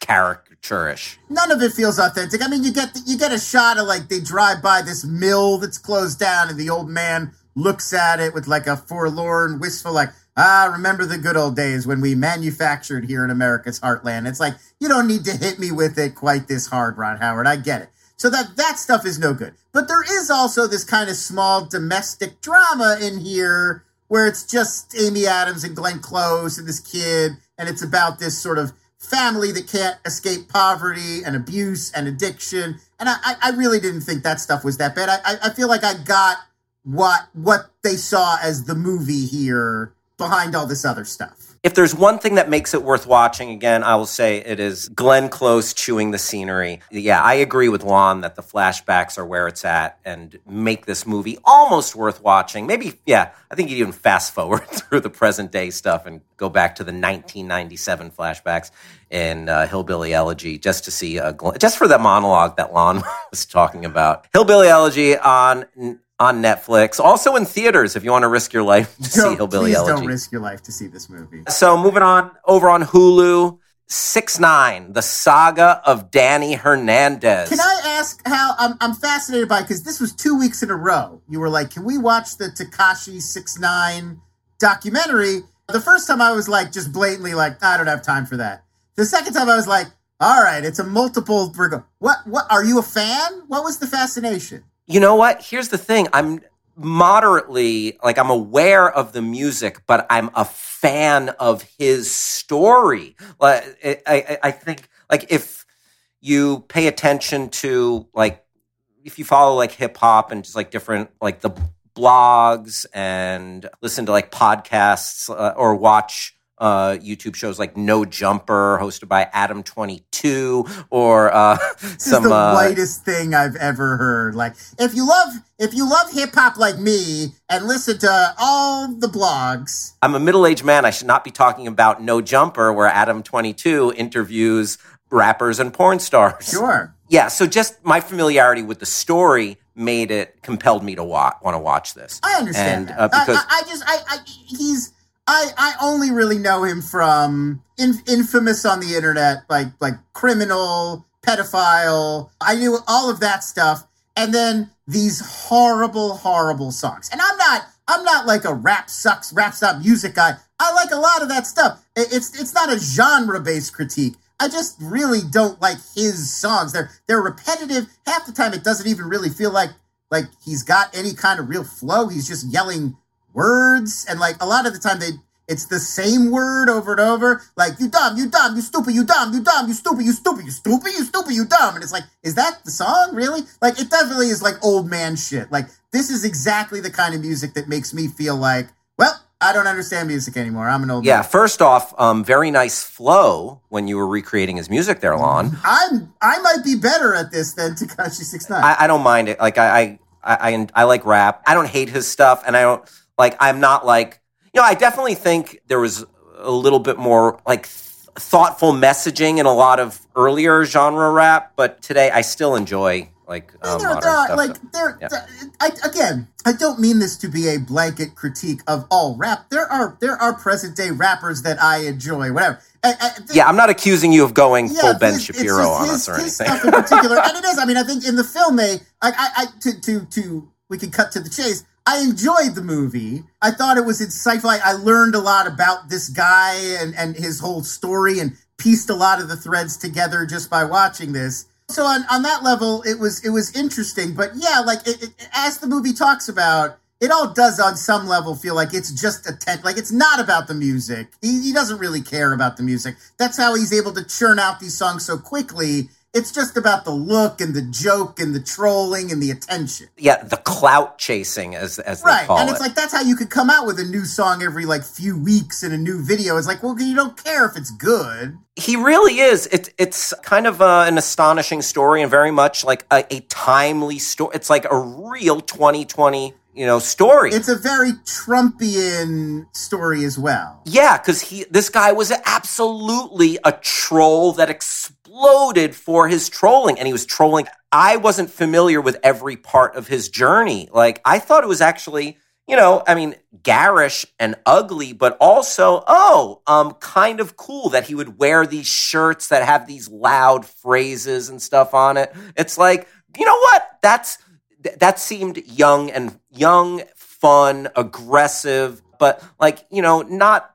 caricaturish. None of it feels authentic. I mean, you get the, you get a shot of like they drive by this mill that's closed down, and the old man looks at it with like a forlorn, wistful, like, ah, remember the good old days when we manufactured here in America's heartland. It's like you don't need to hit me with it quite this hard, Ron Howard. I get it. So that that stuff is no good. But there is also this kind of small domestic drama in here where it's just Amy Adams and Glenn Close and this kid, and it's about this sort of family that can't escape poverty and abuse and addiction. And I, I really didn't think that stuff was that bad. I, I feel like I got what what they saw as the movie here behind all this other stuff. If there's one thing that makes it worth watching, again, I will say it is Glenn Close chewing the scenery. Yeah, I agree with Lon that the flashbacks are where it's at and make this movie almost worth watching. Maybe, yeah, I think you'd even fast forward (laughs) through the present day stuff and go back to the 1997 flashbacks in uh, Hillbilly Elegy just to see, uh, Glenn, just for that monologue that Lon (laughs) was talking about. Hillbilly Elegy on on Netflix, also in theaters if you want to risk your life to see Hillbilly please Elegy. Don't risk your life to see this movie. So moving on over on Hulu, Six Nine, the saga of Danny Hernandez. Can I ask how I'm, I'm fascinated by because this was two weeks in a row. You were like, "Can we watch the Tekashi Six Nine documentary?" The first time I was like, just blatantly like, "I don't have time for that." The second time I was like, "All right, it's a multiple." What? What? Are you a fan? What was the fascination? You know what? Here's the thing. I'm moderately like I'm aware of the music, but I'm a fan of his story. Like I, I think like if you pay attention to like if you follow like hip hop and just like different like the blogs and listen to like podcasts uh, or watch uh, YouTube shows like No Jumper, hosted by Adam Twenty Two, or uh, (laughs) this some is the uh, whitest thing I've ever heard. Like, if you love if you love hip hop like me and listen to all the blogs, I'm a middle aged man. I should not be talking about No Jumper, where Adam Twenty Two interviews rappers and porn stars. sure. Yeah, so just my familiarity with the story made it compelled me to wa- want to watch this. I understand And, uh, because I, I, I just I, I he's I I only really know him from in, infamous on the internet, like like criminal, pedophile. I knew all of that stuff, and then these horrible, horrible songs. And I'm not I'm not like a rap sucks, rap stop music guy. I like a lot of that stuff. It's it's not a genre based critique. I just really don't like his songs. They're they're repetitive. Half the time, it doesn't even really feel like like he's got any kind of real flow. He's just yelling words, and like a lot of the time, they it's the same word over and over. Like you dumb, you dumb, you stupid, you dumb, you dumb, you stupid, you stupid, you stupid, you stupid, you dumb. And it's like, is that the song really? Like it definitely is like old man shit. Like this is exactly the kind of music that makes me feel like, well, I don't understand music anymore. I'm an old yeah, man. first off, um, very nice flow when you were recreating his music there, Lon. I'm I might be better at this than Tekashi Six Nine. I, I don't mind it. Like I, I, I, I, I like rap. I don't hate his stuff, and I don't like. I'm not like you know. I definitely think there was a little bit more like th- thoughtful messaging in a lot of earlier genre rap, but today I still enjoy like um, there, modern there are, stuff. like so- there. yeah. there- I, again, I don't mean this to be a blanket critique of all rap. There are there are present day rappers that I enjoy. Whatever. I, I, yeah, I'm not accusing you of going yeah, full Ben Shapiro on us or his anything. stuff in particular, (laughs) and it is. I mean, I think in the film they, I, I, I to to to we can cut to the chase. I enjoyed the movie. I thought it was insightful. I, I learned a lot about this guy and and his whole story, and pieced a lot of the threads together just by watching this. So on, on that level, it was it was interesting. But yeah, like it, it, as the movie talks about, it all does on some level feel like it's just a tent. Like it's not about the music. He, he doesn't really care about the music. That's how he's able to churn out these songs so quickly. It's just about the look and the joke and the trolling and the attention. yeah, the clout chasing, as as they Right. call And it. it's like that's how you could come out with a new song every like few weeks and a new video. It's like, well, you don't care if it's good. He really is. It, it's kind of uh, an astonishing story and very much like a, a timely story. It's like a real 2020, you know, story. It's a very Trumpian story as well. yeah, because he, this guy was absolutely a troll that exploded for his trolling, and he was trolling. I wasn't familiar with every part of his journey. Like I thought it was actually you know, I mean, garish and ugly, but also, oh, um, kind of cool that he would wear these shirts that have these loud phrases and stuff on it. It's like, you know what? That's that seemed young and young, fun, aggressive, but like, you know, not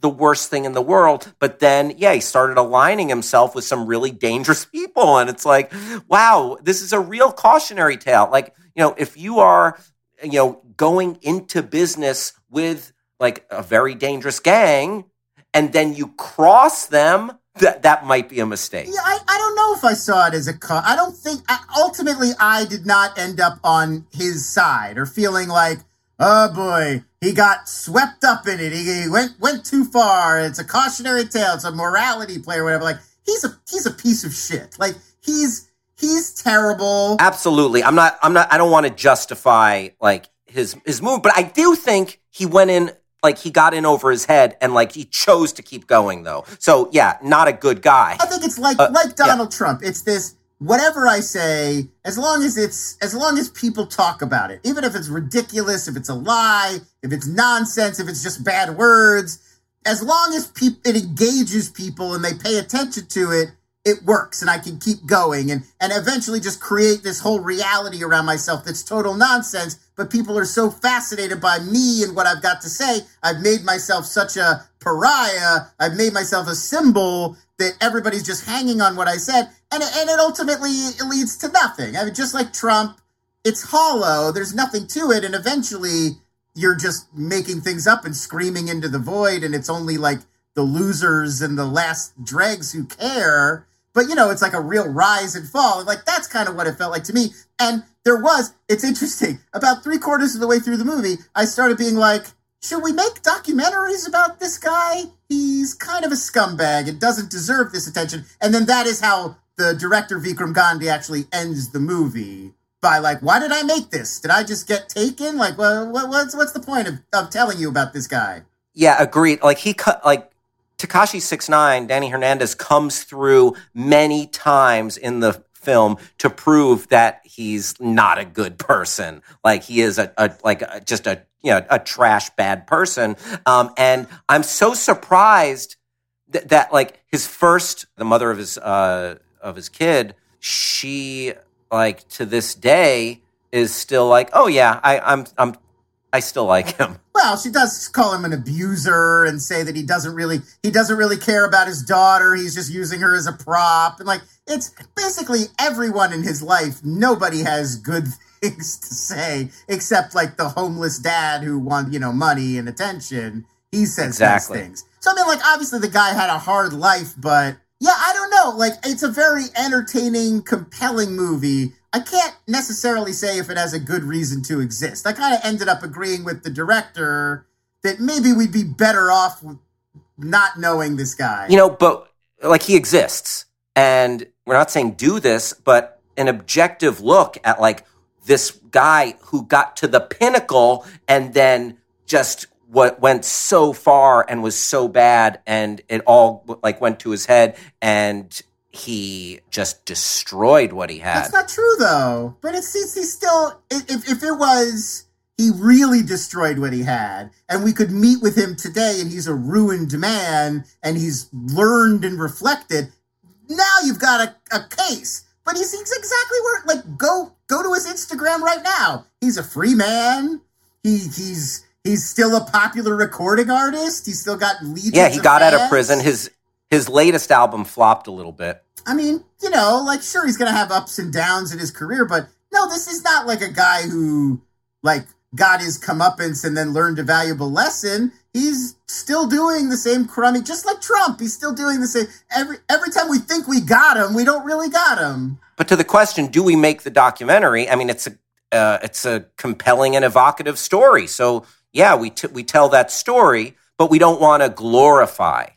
the worst thing in the world. But then, yeah, he started aligning himself with some really dangerous (laughs) people. And it's like, wow, this is a real cautionary tale. Like, you know, if you are, you know, going into business with like a very dangerous gang and then you cross them, that that might be a mistake. Yeah, I, I don't know if I saw it as a cut. I don't think I, ultimately I did not end up on his side or feeling like, oh boy, he got swept up in it. He, he went went too far. It's a cautionary tale. It's a morality play or whatever. Like he's a he's a piece of shit. Like he's he's terrible. Absolutely. I'm not I'm not I don't want to justify like his his move, but I do think he went in like he got in over his head and like he chose to keep going though. So yeah, not a good guy. I think it's like uh, like Donald yeah. Trump. It's this whatever I say, as long as it's as long as people talk about it, even if it's ridiculous, if it's a lie, if it's nonsense, if it's just bad words, as long as pe- it engages people and they pay attention to it, it works and I can keep going and and eventually just create this whole reality around myself that's total nonsense. But people are so fascinated by me and what I've got to say. I've made myself such a pariah. I've made myself a symbol that everybody's just hanging on what I said, and and it ultimately it leads to nothing. I mean, just like Trump, it's hollow. There's nothing to it, and eventually you're just making things up and screaming into the void, and it's only like the losers and the last dregs who care. But you know, it's like a real rise and fall. Like that's kind of what it felt like to me. And there was, it's interesting, about three quarters of the way through the movie, I started being like, should we make documentaries about this guy? He's kind of a scumbag and doesn't deserve this attention. And then that is how the director Vikram Gandhi actually ends the movie by like, why did I make this? Did I just get taken? Like, well, what's what's the point of, of telling you about this guy? Yeah, agreed. Like he cut like Tekashi Six Nine, Danny Hernandez comes through many times in the film to prove that he's not a good person. Like he is a, a like a, just a you know a trash bad person. Um, and I'm so surprised that, that like his first the mother of his uh, of his kid she like to this day is still like oh yeah I, I'm I'm I still like him. (laughs) Well, she does call him an abuser and say that he doesn't really he doesn't really care about his daughter. He's just using her as a prop. And like it's basically everyone in his life. Nobody has good (laughs) things to say except like the homeless dad who wants, you know, money and attention. He says exactly. things. So I mean like obviously the guy had a hard life, but yeah, I don't know. Like it's a very entertaining, compelling movie I can't necessarily say if it has a good reason to exist. I kind of ended up agreeing with the director that maybe we'd be better off not knowing this guy. You know, but like he exists. And we're not saying do this, but an objective look at like this guy who got to the pinnacle and then just what went so far and was so bad and it all like went to his head and he just destroyed what he had. That's not true though. But it's, it's he's still if if it was he really destroyed what he had and we could meet with him today and he's a ruined man and he's learned and reflected now you've got a, a case but he's, he's exactly where like go go to his instagram right now he's a free man he he's he's still a popular recording artist he's still got legions yeah he got fans. out of prison his his latest album flopped a little bit. I mean, you know, like sure he's gonna have ups and downs in his career, but no, this is not like a guy who like got his comeuppance and then learned a valuable lesson. He's still doing the same crummy, just like Trump. He's still doing the same. Every every time we think we got him, we don't really got him. But to the question, do we make the documentary? I mean, it's a uh, it's a compelling and evocative story. So yeah, we t- we tell that story, but we don't want to glorify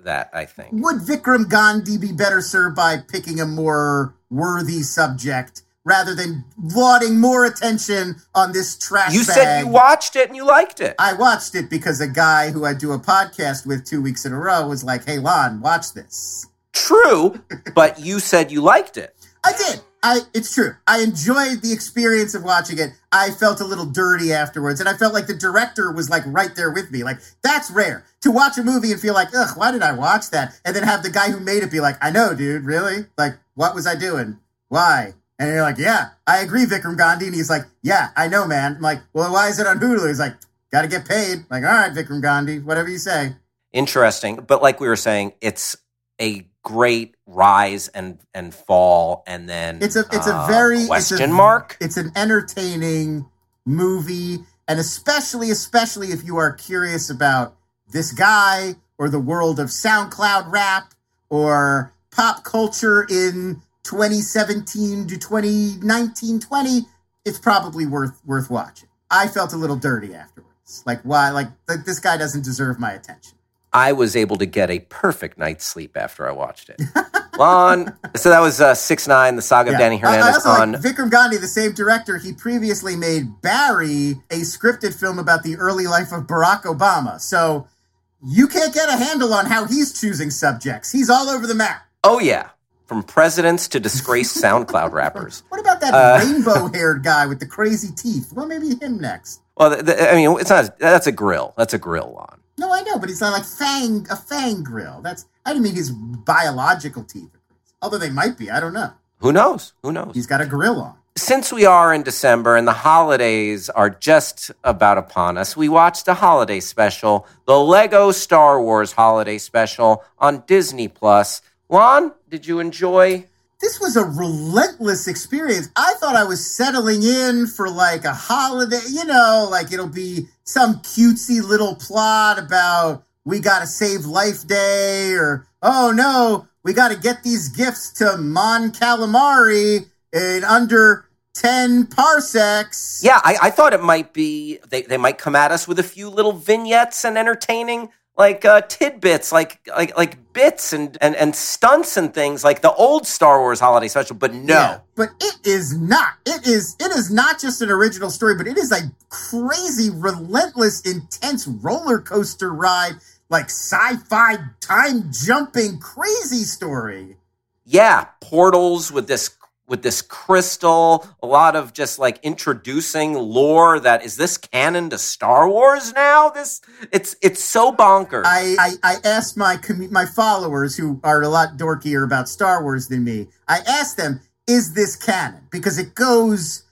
that I think. Would Vikram Gandhi be better served by picking a more worthy subject rather than lauding more attention on this trash You bag? said you watched it and you liked it. I watched it because a guy who I do a podcast with two weeks in a row was like, "Hey, Lon, watch this." True, but you said you liked it. I did. I it's true. I enjoyed the experience of watching it. I felt a little dirty afterwards, and I felt like the director was like right there with me. Like that's rare to watch a movie and feel like, ugh, why did I watch that? And then have the guy who made it be like, I know, dude, really? Like, what was I doing? Why? And you're like, yeah, I agree, Vikram Gandhi. And he's like, yeah, I know, man. I'm like, well, why is it on Hulu? He's like, got to get paid. I'm like, all right, Vikram Gandhi, whatever you say. Interesting. But like we were saying, it's a great rise and and fall and then it's a it's a uh, very question it's a, mark? It's an entertaining movie, and especially especially if you are curious about this guy or the world of SoundCloud rap or pop culture in 2017 to 2019 20 it's probably worth worth watching. I felt a little dirty afterwards. Like why like th- this guy doesn't deserve my attention I was able to get a perfect night's sleep after I watched it. (laughs) Lon, so that was uh, six nine, the saga of Danny I- I Hernandez also on. like Vikram Gandhi, the same director. He previously made Barry, a scripted film about the early life of Barack Obama. So you can't get a handle on how he's choosing subjects. He's all over the map. oh yeah, from presidents to disgraced (laughs) SoundCloud rappers. What about that Uh, rainbow-haired (laughs) guy with the crazy teeth? Well, maybe him next. Well, th- th- I mean, it's not. That's a grill. That's a grill, Lon. No, I know, but he's not like fang a fang grill. That's I didn't mean his biological teeth. Although they might be, I don't know. Who knows? Who knows? He's got a grill on. Since we are in December and the holidays are just about upon us, we watched a holiday special, the Lego Star Wars holiday special on Disney Plus. Lon, did you enjoy? This was a relentless experience. I thought I was settling in for like a holiday, you know, like it'll be some cutesy little plot about we got to save Life Day or oh no, we got to get these gifts to Mon Calamari in under 10 parsecs. Yeah, I, I thought it might be they, they might come at us with a few little vignettes and entertaining like uh, tidbits, like like like bits and, and and stunts and things like the old Star Wars holiday special. But no, Yeah, but it is not. It is it is not just an original story, but it is a crazy, relentless, intense roller coaster ride, like sci-fi time jumping crazy story. yeah, portals with this with this crystal, a lot of just like introducing lore that is this canon to Star Wars now? This it's it's so bonkers. I, I, I asked my commu- my followers who are a lot dorkier about Star Wars than me. I asked them, "Is this canon?" Because it goes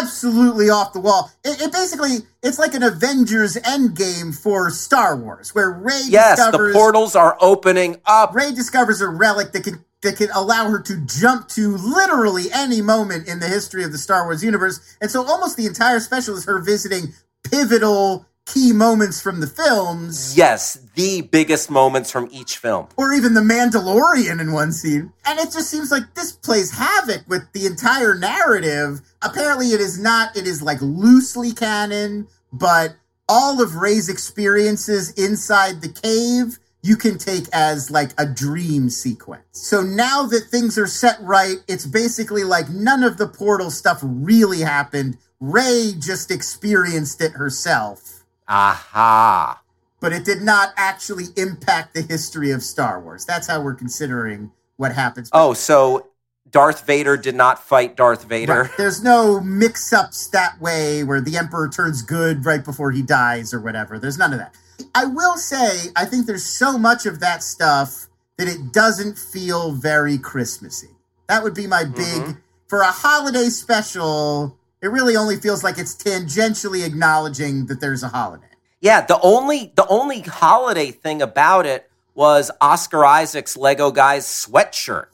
absolutely off the wall. It, it basically it's like an Avengers Endgame for Star Wars, where Rey yes, the discovers portals are opening up. Rey discovers a relic that can that can allow her to jump to literally any moment in the history of the Star Wars universe. And so almost the entire special is her visiting pivotal key moments from the films. Yes, the biggest moments from each film. Or even the Mandalorian in one scene. And it just seems like this plays havoc with the entire narrative. Apparently it is not, it is like loosely canon, but all of Rey's experiences inside the cave you can take as like a dream sequence. So now that things are set right, it's basically like none of the portal stuff really happened. Rey just experienced it herself, Aha. but it did not actually impact the history of Star Wars. That's how we're considering what happens. Oh, so Darth Vader did not fight Darth Vader. Right. (laughs) There's no mix ups that way where the Emperor turns good right before he dies or whatever. There's none of that. I will say, I think there's so much of that stuff that it doesn't feel very Christmassy. That would be my mm-hmm. big, for a holiday special, it really only feels like it's tangentially acknowledging that there's a holiday. Yeah, the only the only holiday thing about it was Oscar Isaac's Lego guy's sweatshirt.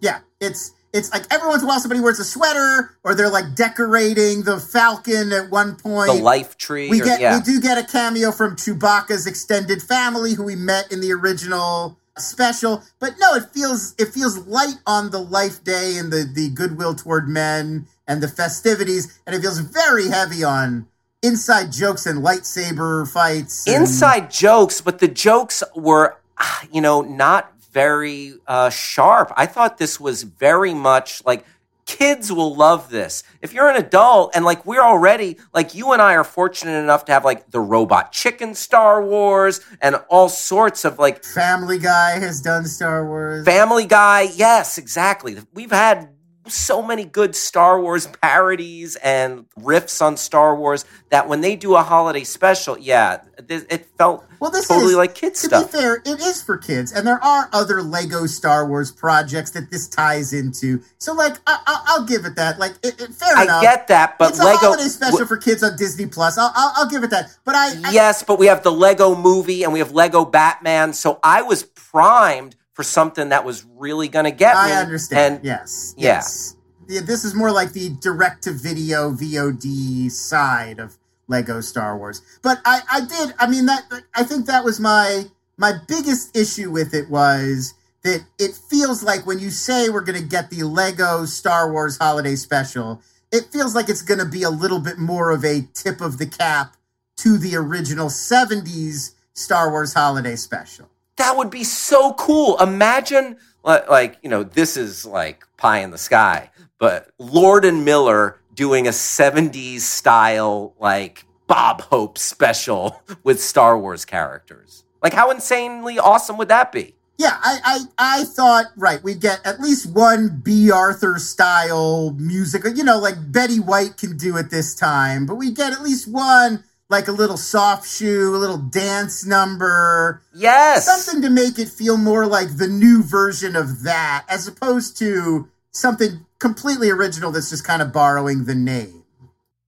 Yeah, it's it's like every once in a while somebody wears a sweater or they're like decorating the Falcon at one point. The life tree. We or- get yeah. we do get a cameo from Chewbacca's extended family who we met in the original special. But no, it feels it feels light on the life day and the the goodwill toward men and the festivities, and it feels very heavy on inside jokes and lightsaber fights. and- inside jokes, but the jokes were, ah, you know, not very uh, sharp. I thought this was very much like kids will love this. If you're an adult and like we're already like you and I are fortunate enough to have like the robot chicken Star Wars and all sorts of like Family Guy has done Star Wars. Family Guy. Yes, exactly. We've had so many good Star Wars parodies and riffs on Star Wars that when they do a holiday special, yeah, th- it felt Well, this totally is, like kids to stuff. be fair, it is for kids, and there are other Lego Star Wars projects that this ties into. So, like, I, I, I'll give it that. Like, it, it, fair I enough. get that, but it's a Lego. holiday special for kids on Disney Plus. I'll, I'll, I'll give it that. But I, I yes, but we have the Lego movie and we have Lego Batman. So I was primed for something that was really going to get me. I understand. And yes. Yeah. Yes. Yeah, This is more like the direct to video VOD side of Lego Star Wars. But I, I did. I mean that. I think that was my my biggest issue with it was that it feels like when you say we're going to get the Lego Star Wars Holiday Special, it feels like it's going to be a little bit more of a tip of the cap to the original '70s Star Wars Holiday Special. That would be so cool. Imagine, li- like, you know, this is like pie in the sky, but Lord and Miller doing a 70s style, like, Bob Hope special (laughs) with Star Wars characters. Like, how insanely awesome would that be? Yeah, I, I I thought right we'd get at least one Bea Arthur style music. You know, like Betty White can do it this time, but we get at least one like a little soft shoe, a little dance number, Yes. something to make it feel more like the new version of that, as opposed to something completely original that's just kind of borrowing the name.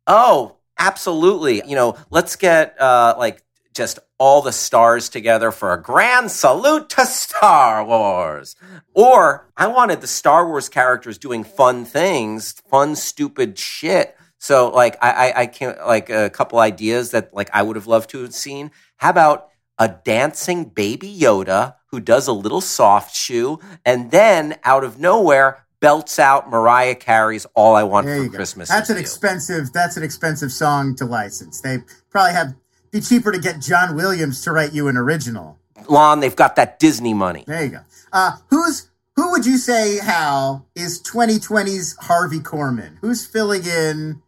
Oh, absolutely. You know, let's get uh like just all the stars together for a grand salute to Star Wars. Or I wanted the Star Wars characters doing fun things, fun, stupid shit. So like I I, I can't like a couple ideas that like I would have loved to have seen. How about a dancing baby Yoda who does a little soft shoe and then out of nowhere belts out Mariah Carey's All I Want for go. Christmas. That's an You. expensive. That's an expensive song to license. They probably have be cheaper to get John Williams to write you an original. Lon, they've got that Disney money. There you go. Uh, who's who would you say, Hal, is 2020's Harvey Korman? Who's filling in?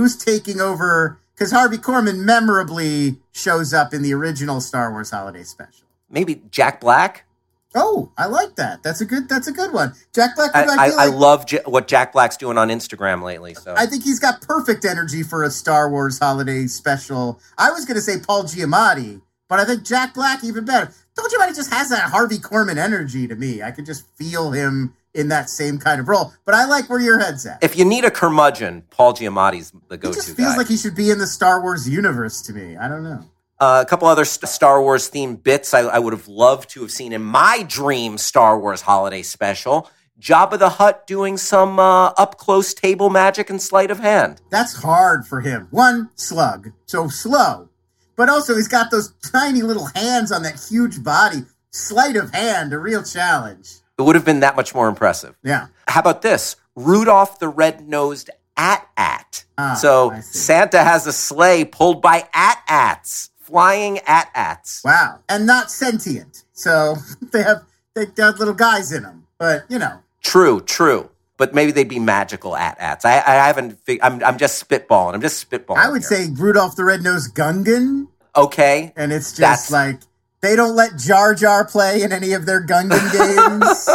Who's taking over? Because Harvey Korman memorably shows up in the original Star Wars Holiday Special. Maybe Jack Black. Oh, I like that. That's a good. That's a good one. Jack Black. I, I, I, feel I love J- what Jack Black's doing on Instagram lately. So I think he's got perfect energy for a Star Wars Holiday Special. I was going to say Paul Giamatti, but I think Jack Black even better. Paul Giamatti just has that Harvey Korman energy to me. I could just feel him in that same kind of role. But I like where your head's at. if you need a curmudgeon, Paul Giamatti's the go-to just feels guy. like he should be in the Star Wars universe to me. I don't know. Uh, a couple other st- Star Wars themed bits I, I would have loved to have seen in my dream Star Wars holiday special. Jabba the Hutt doing some uh, up close table magic and sleight of hand. That's hard for him. One slug, so slow, but also he's got those tiny little hands on that huge body. Sleight of hand, a real challenge. It would have been that much more impressive. Yeah. How about this? Rudolph the red-nosed at-at. Ah, so Santa has a sleigh pulled by at-ats, flying at-ats. Wow. And not sentient. So (laughs) they have they got little guys in them. But, you know, True, true. But maybe they'd be magical at-ats. I, I haven't. I'm, I'm just spitballing. I'm just spitballing. I would here. say Rudolph the Red-Nosed Gungan. okay. And it's just That's- like they don't let Jar Jar play in any of their Gungan (laughs) games.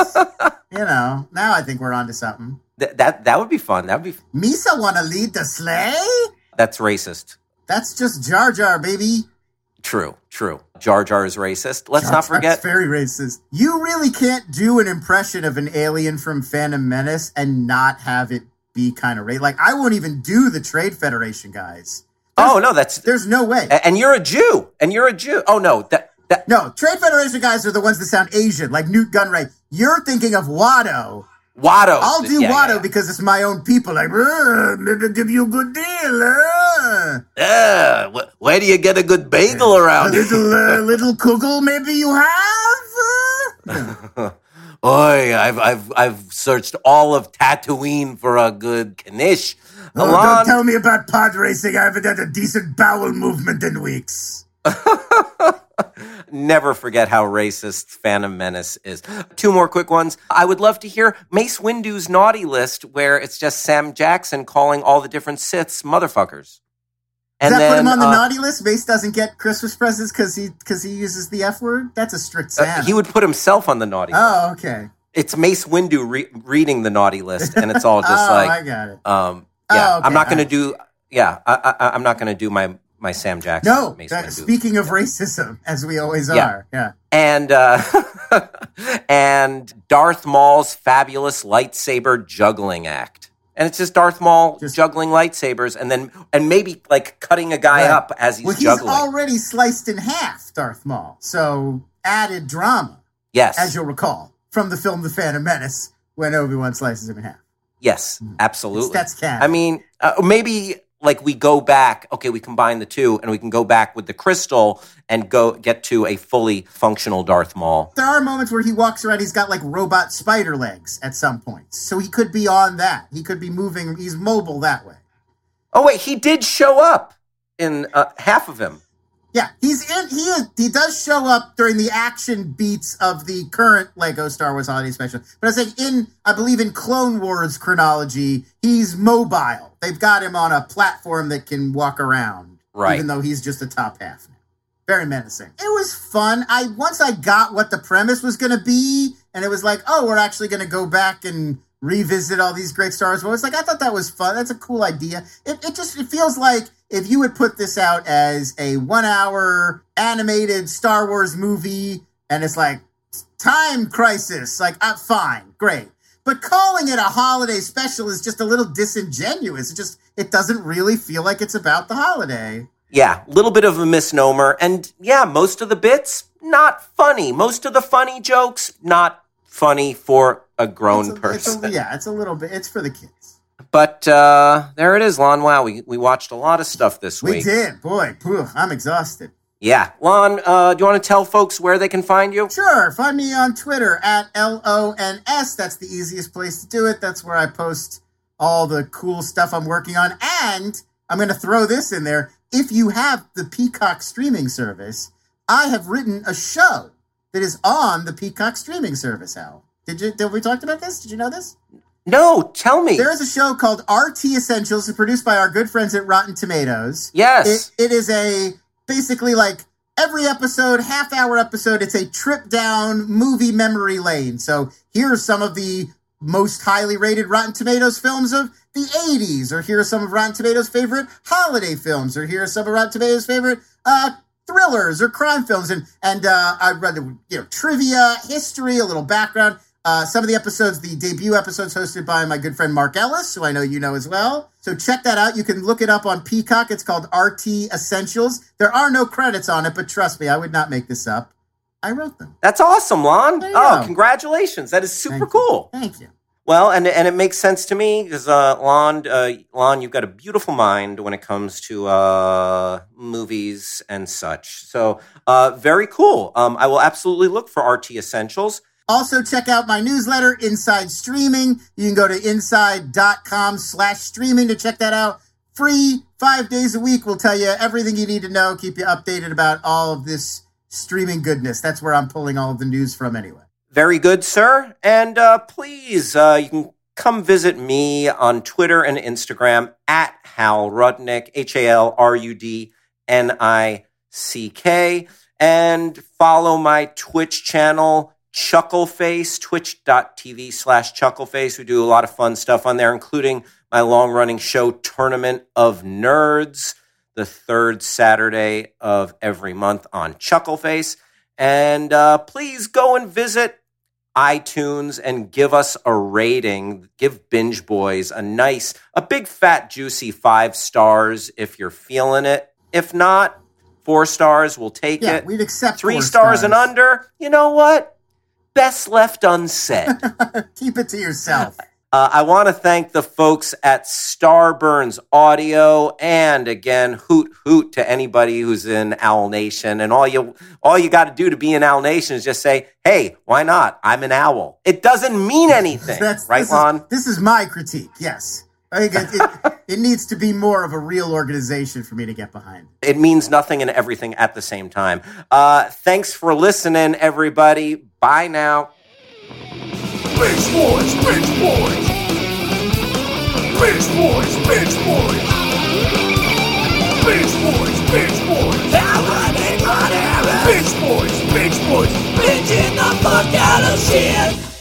you know, now I think we're onto something. Th- that that would be fun. That would be. Misa want to lead the sleigh? That's racist. That's just Jar Jar, baby. True, true. Jar Jar is racist. Let's not That's forget. very racist. You really can't do an impression of an alien from Phantom Menace and not have it be kind of racist. Like I won't even do the Trade Federation guys. Oh no, that's There's no way. and you're a Jew, and you're a Jew. Oh no, that that No, Trade Federation guys are the ones that sound Asian, like Nute Gunray. You're thinking of Watto. Watto. I'll do Yeah, Watto yeah. because it's my own people. Like, "Uh, maybe give you a good deal. Uh. Yeah, wh- where do you get a good bagel A around here? little, uh, (laughs) little kugel maybe you have? Uh. (laughs) Oi, I've I've I've searched all of Tatooine for a good knish. Oh, don't tell me about pod racing. I haven't had a decent bowel movement in weeks. (laughs) Never forget how racist Phantom Menace is. Two more quick ones. I would love to hear Mace Windu's naughty list, where it's just Sam Jackson calling all the different Siths motherfuckers. Does that put him on the uh, naughty list? Mace doesn't get Christmas presents because he because he uses the F word. That's a strict uh, he would put himself on the naughty list. oh, okay. it's Mace Windu re- reading the naughty list, and it's all (laughs) just oh, like, I got it. um, Oh, yeah, okay, I'm not going to do. Yeah, I, I, I'm not going to do my my Sam Jackson. No, that- speaking of racism, as we always Yeah. are. Yeah. and uh, (laughs) and Darth Maul's fabulous lightsaber juggling act. And it's just Darth Maul Just- juggling lightsabers, and then and maybe like cutting a guy Right. up as he's well, he's juggling. already sliced in half, Darth Maul. So added drama, yes, as you'll recall, from the film The Phantom Menace, when Obi Wan slices him in half. yes, absolutely. It's- that's canon. I mean, uh, maybe like we go back. Okay, we combine the two, and we can go back with the crystal and go get to a fully functional Darth Maul. There are moments where he walks around, he's got like robot spider legs at some points. So he could be on that. He could be moving, he's mobile that way. Oh wait, he did show up in uh, half of him. Yeah, he's in. He is, he does show up during the action beats of the current Lego Star Wars Holiday Special. But I was saying, in I believe in Clone Wars chronology, he's mobile. They've got him on a platform that can walk around, Right. Even though he's just a top half now. Very menacing. It was fun. I once I got what the premise was going to be, and it was like, oh, we're actually going to go back and revisit all these great Star Wars moments. Like I thought that was fun. That's a cool idea. It, it just it feels like if you would put this out as a one hour animated Star Wars movie, and it's like time crisis, like uh, fine, great. But calling it a holiday special is just a little disingenuous. It just it doesn't really feel like it's about the holiday. Yeah, a little bit of a misnomer. And yeah, most of the bits, not funny. Most of the funny jokes, not funny for a grown a- person. A, yeah, it's a little bit. It's for the kids. But uh, there it is, Lon. Wow, we, we watched a lot of stuff this We week. We did, boy. Phew, I'm exhausted. Yeah. Lon, uh, do you want to tell folks where they can find you? Sure, find me on Twitter at L O N S. That's the easiest place to do it. That's where I post all the cool stuff I'm working on. And I'm going to throw this in there. If you have the Peacock streaming service, I have written a show that is on the Peacock streaming service. Al, did you? Did we talked about this? Did you know this? No, tell me. There is a show called RT Essentials, produced by our good friends at Rotten Tomatoes. yes. It, it is a basically like every episode, half hour episode, it's a trip down movie memory lane. So here are some of the most highly rated Rotten Tomatoes films of the 80s, or here are some of Rotten Tomatoes' favorite holiday films, or here are some of Rotten Tomatoes' favorite uh, thrillers or crime films. And and uh, I read you know trivia, history, a little background. Uh, some of the episodes, the debut episodes, hosted by my good friend Mark Ellis, who I know you know as well. So check that out. You can look it up on Peacock. It's called RT Essentials. There are no credits on it, but trust me, I would not make this up. I wrote them. That's awesome, Lon. Oh, go. congratulations. That is super Thank you. cool. Thank you. Well, and and it makes sense to me because uh, Lon, uh, Lon, you've got a beautiful mind when it comes to uh, movies and such. So uh, very cool. Um, I will absolutely look for RT Essentials. Also, check out my newsletter, Inside Streaming. You can go to inside.com slash streaming to check that out. Free, five days a week. We'll tell you everything you need to know, keep you updated about all of this streaming goodness. That's where I'm pulling all of the news from anyway. Very good, sir. And uh, please, uh, you can come visit me on Twitter and Instagram at Hal Rudnick, H A L R U D N I C K, and follow my Twitch channel, Chuckleface, twitch.tv slash Chuckleface. We do a lot of fun stuff on there, including my long running show, Tournament of Nerds, the third Saturday of every month on Chuckleface. And uh, please go and visit iTunes and give us a rating. Give Binge Boys a nice, a big fat juicy five stars if you're feeling it. If not, four stars, we'll take Yeah, it. we'd accept Three four stars, and under, you know what? Best left unsaid. (laughs) Keep it to yourself. Uh, I want to thank the folks at Starburns Audio, and again, hoot hoot to anybody who's in Owl Nation. And all you all you got to do to be in Owl Nation is just say, "Hey, why not? I'm an owl." It doesn't mean anything, (laughs) That's right, this Lon? Is, this is my critique. Yes, I think it, it, (laughs) it needs to be more of a real organization for me to get behind. It means nothing and everything at the same time. Uh, thanks for listening, everybody. Bye now. Bitch boys, bitch boys. Bitch boys, bitch boys. Bitch boys, bitch boys. How running on Bitch boys, bitch boys. Bitching the fuck out of shit.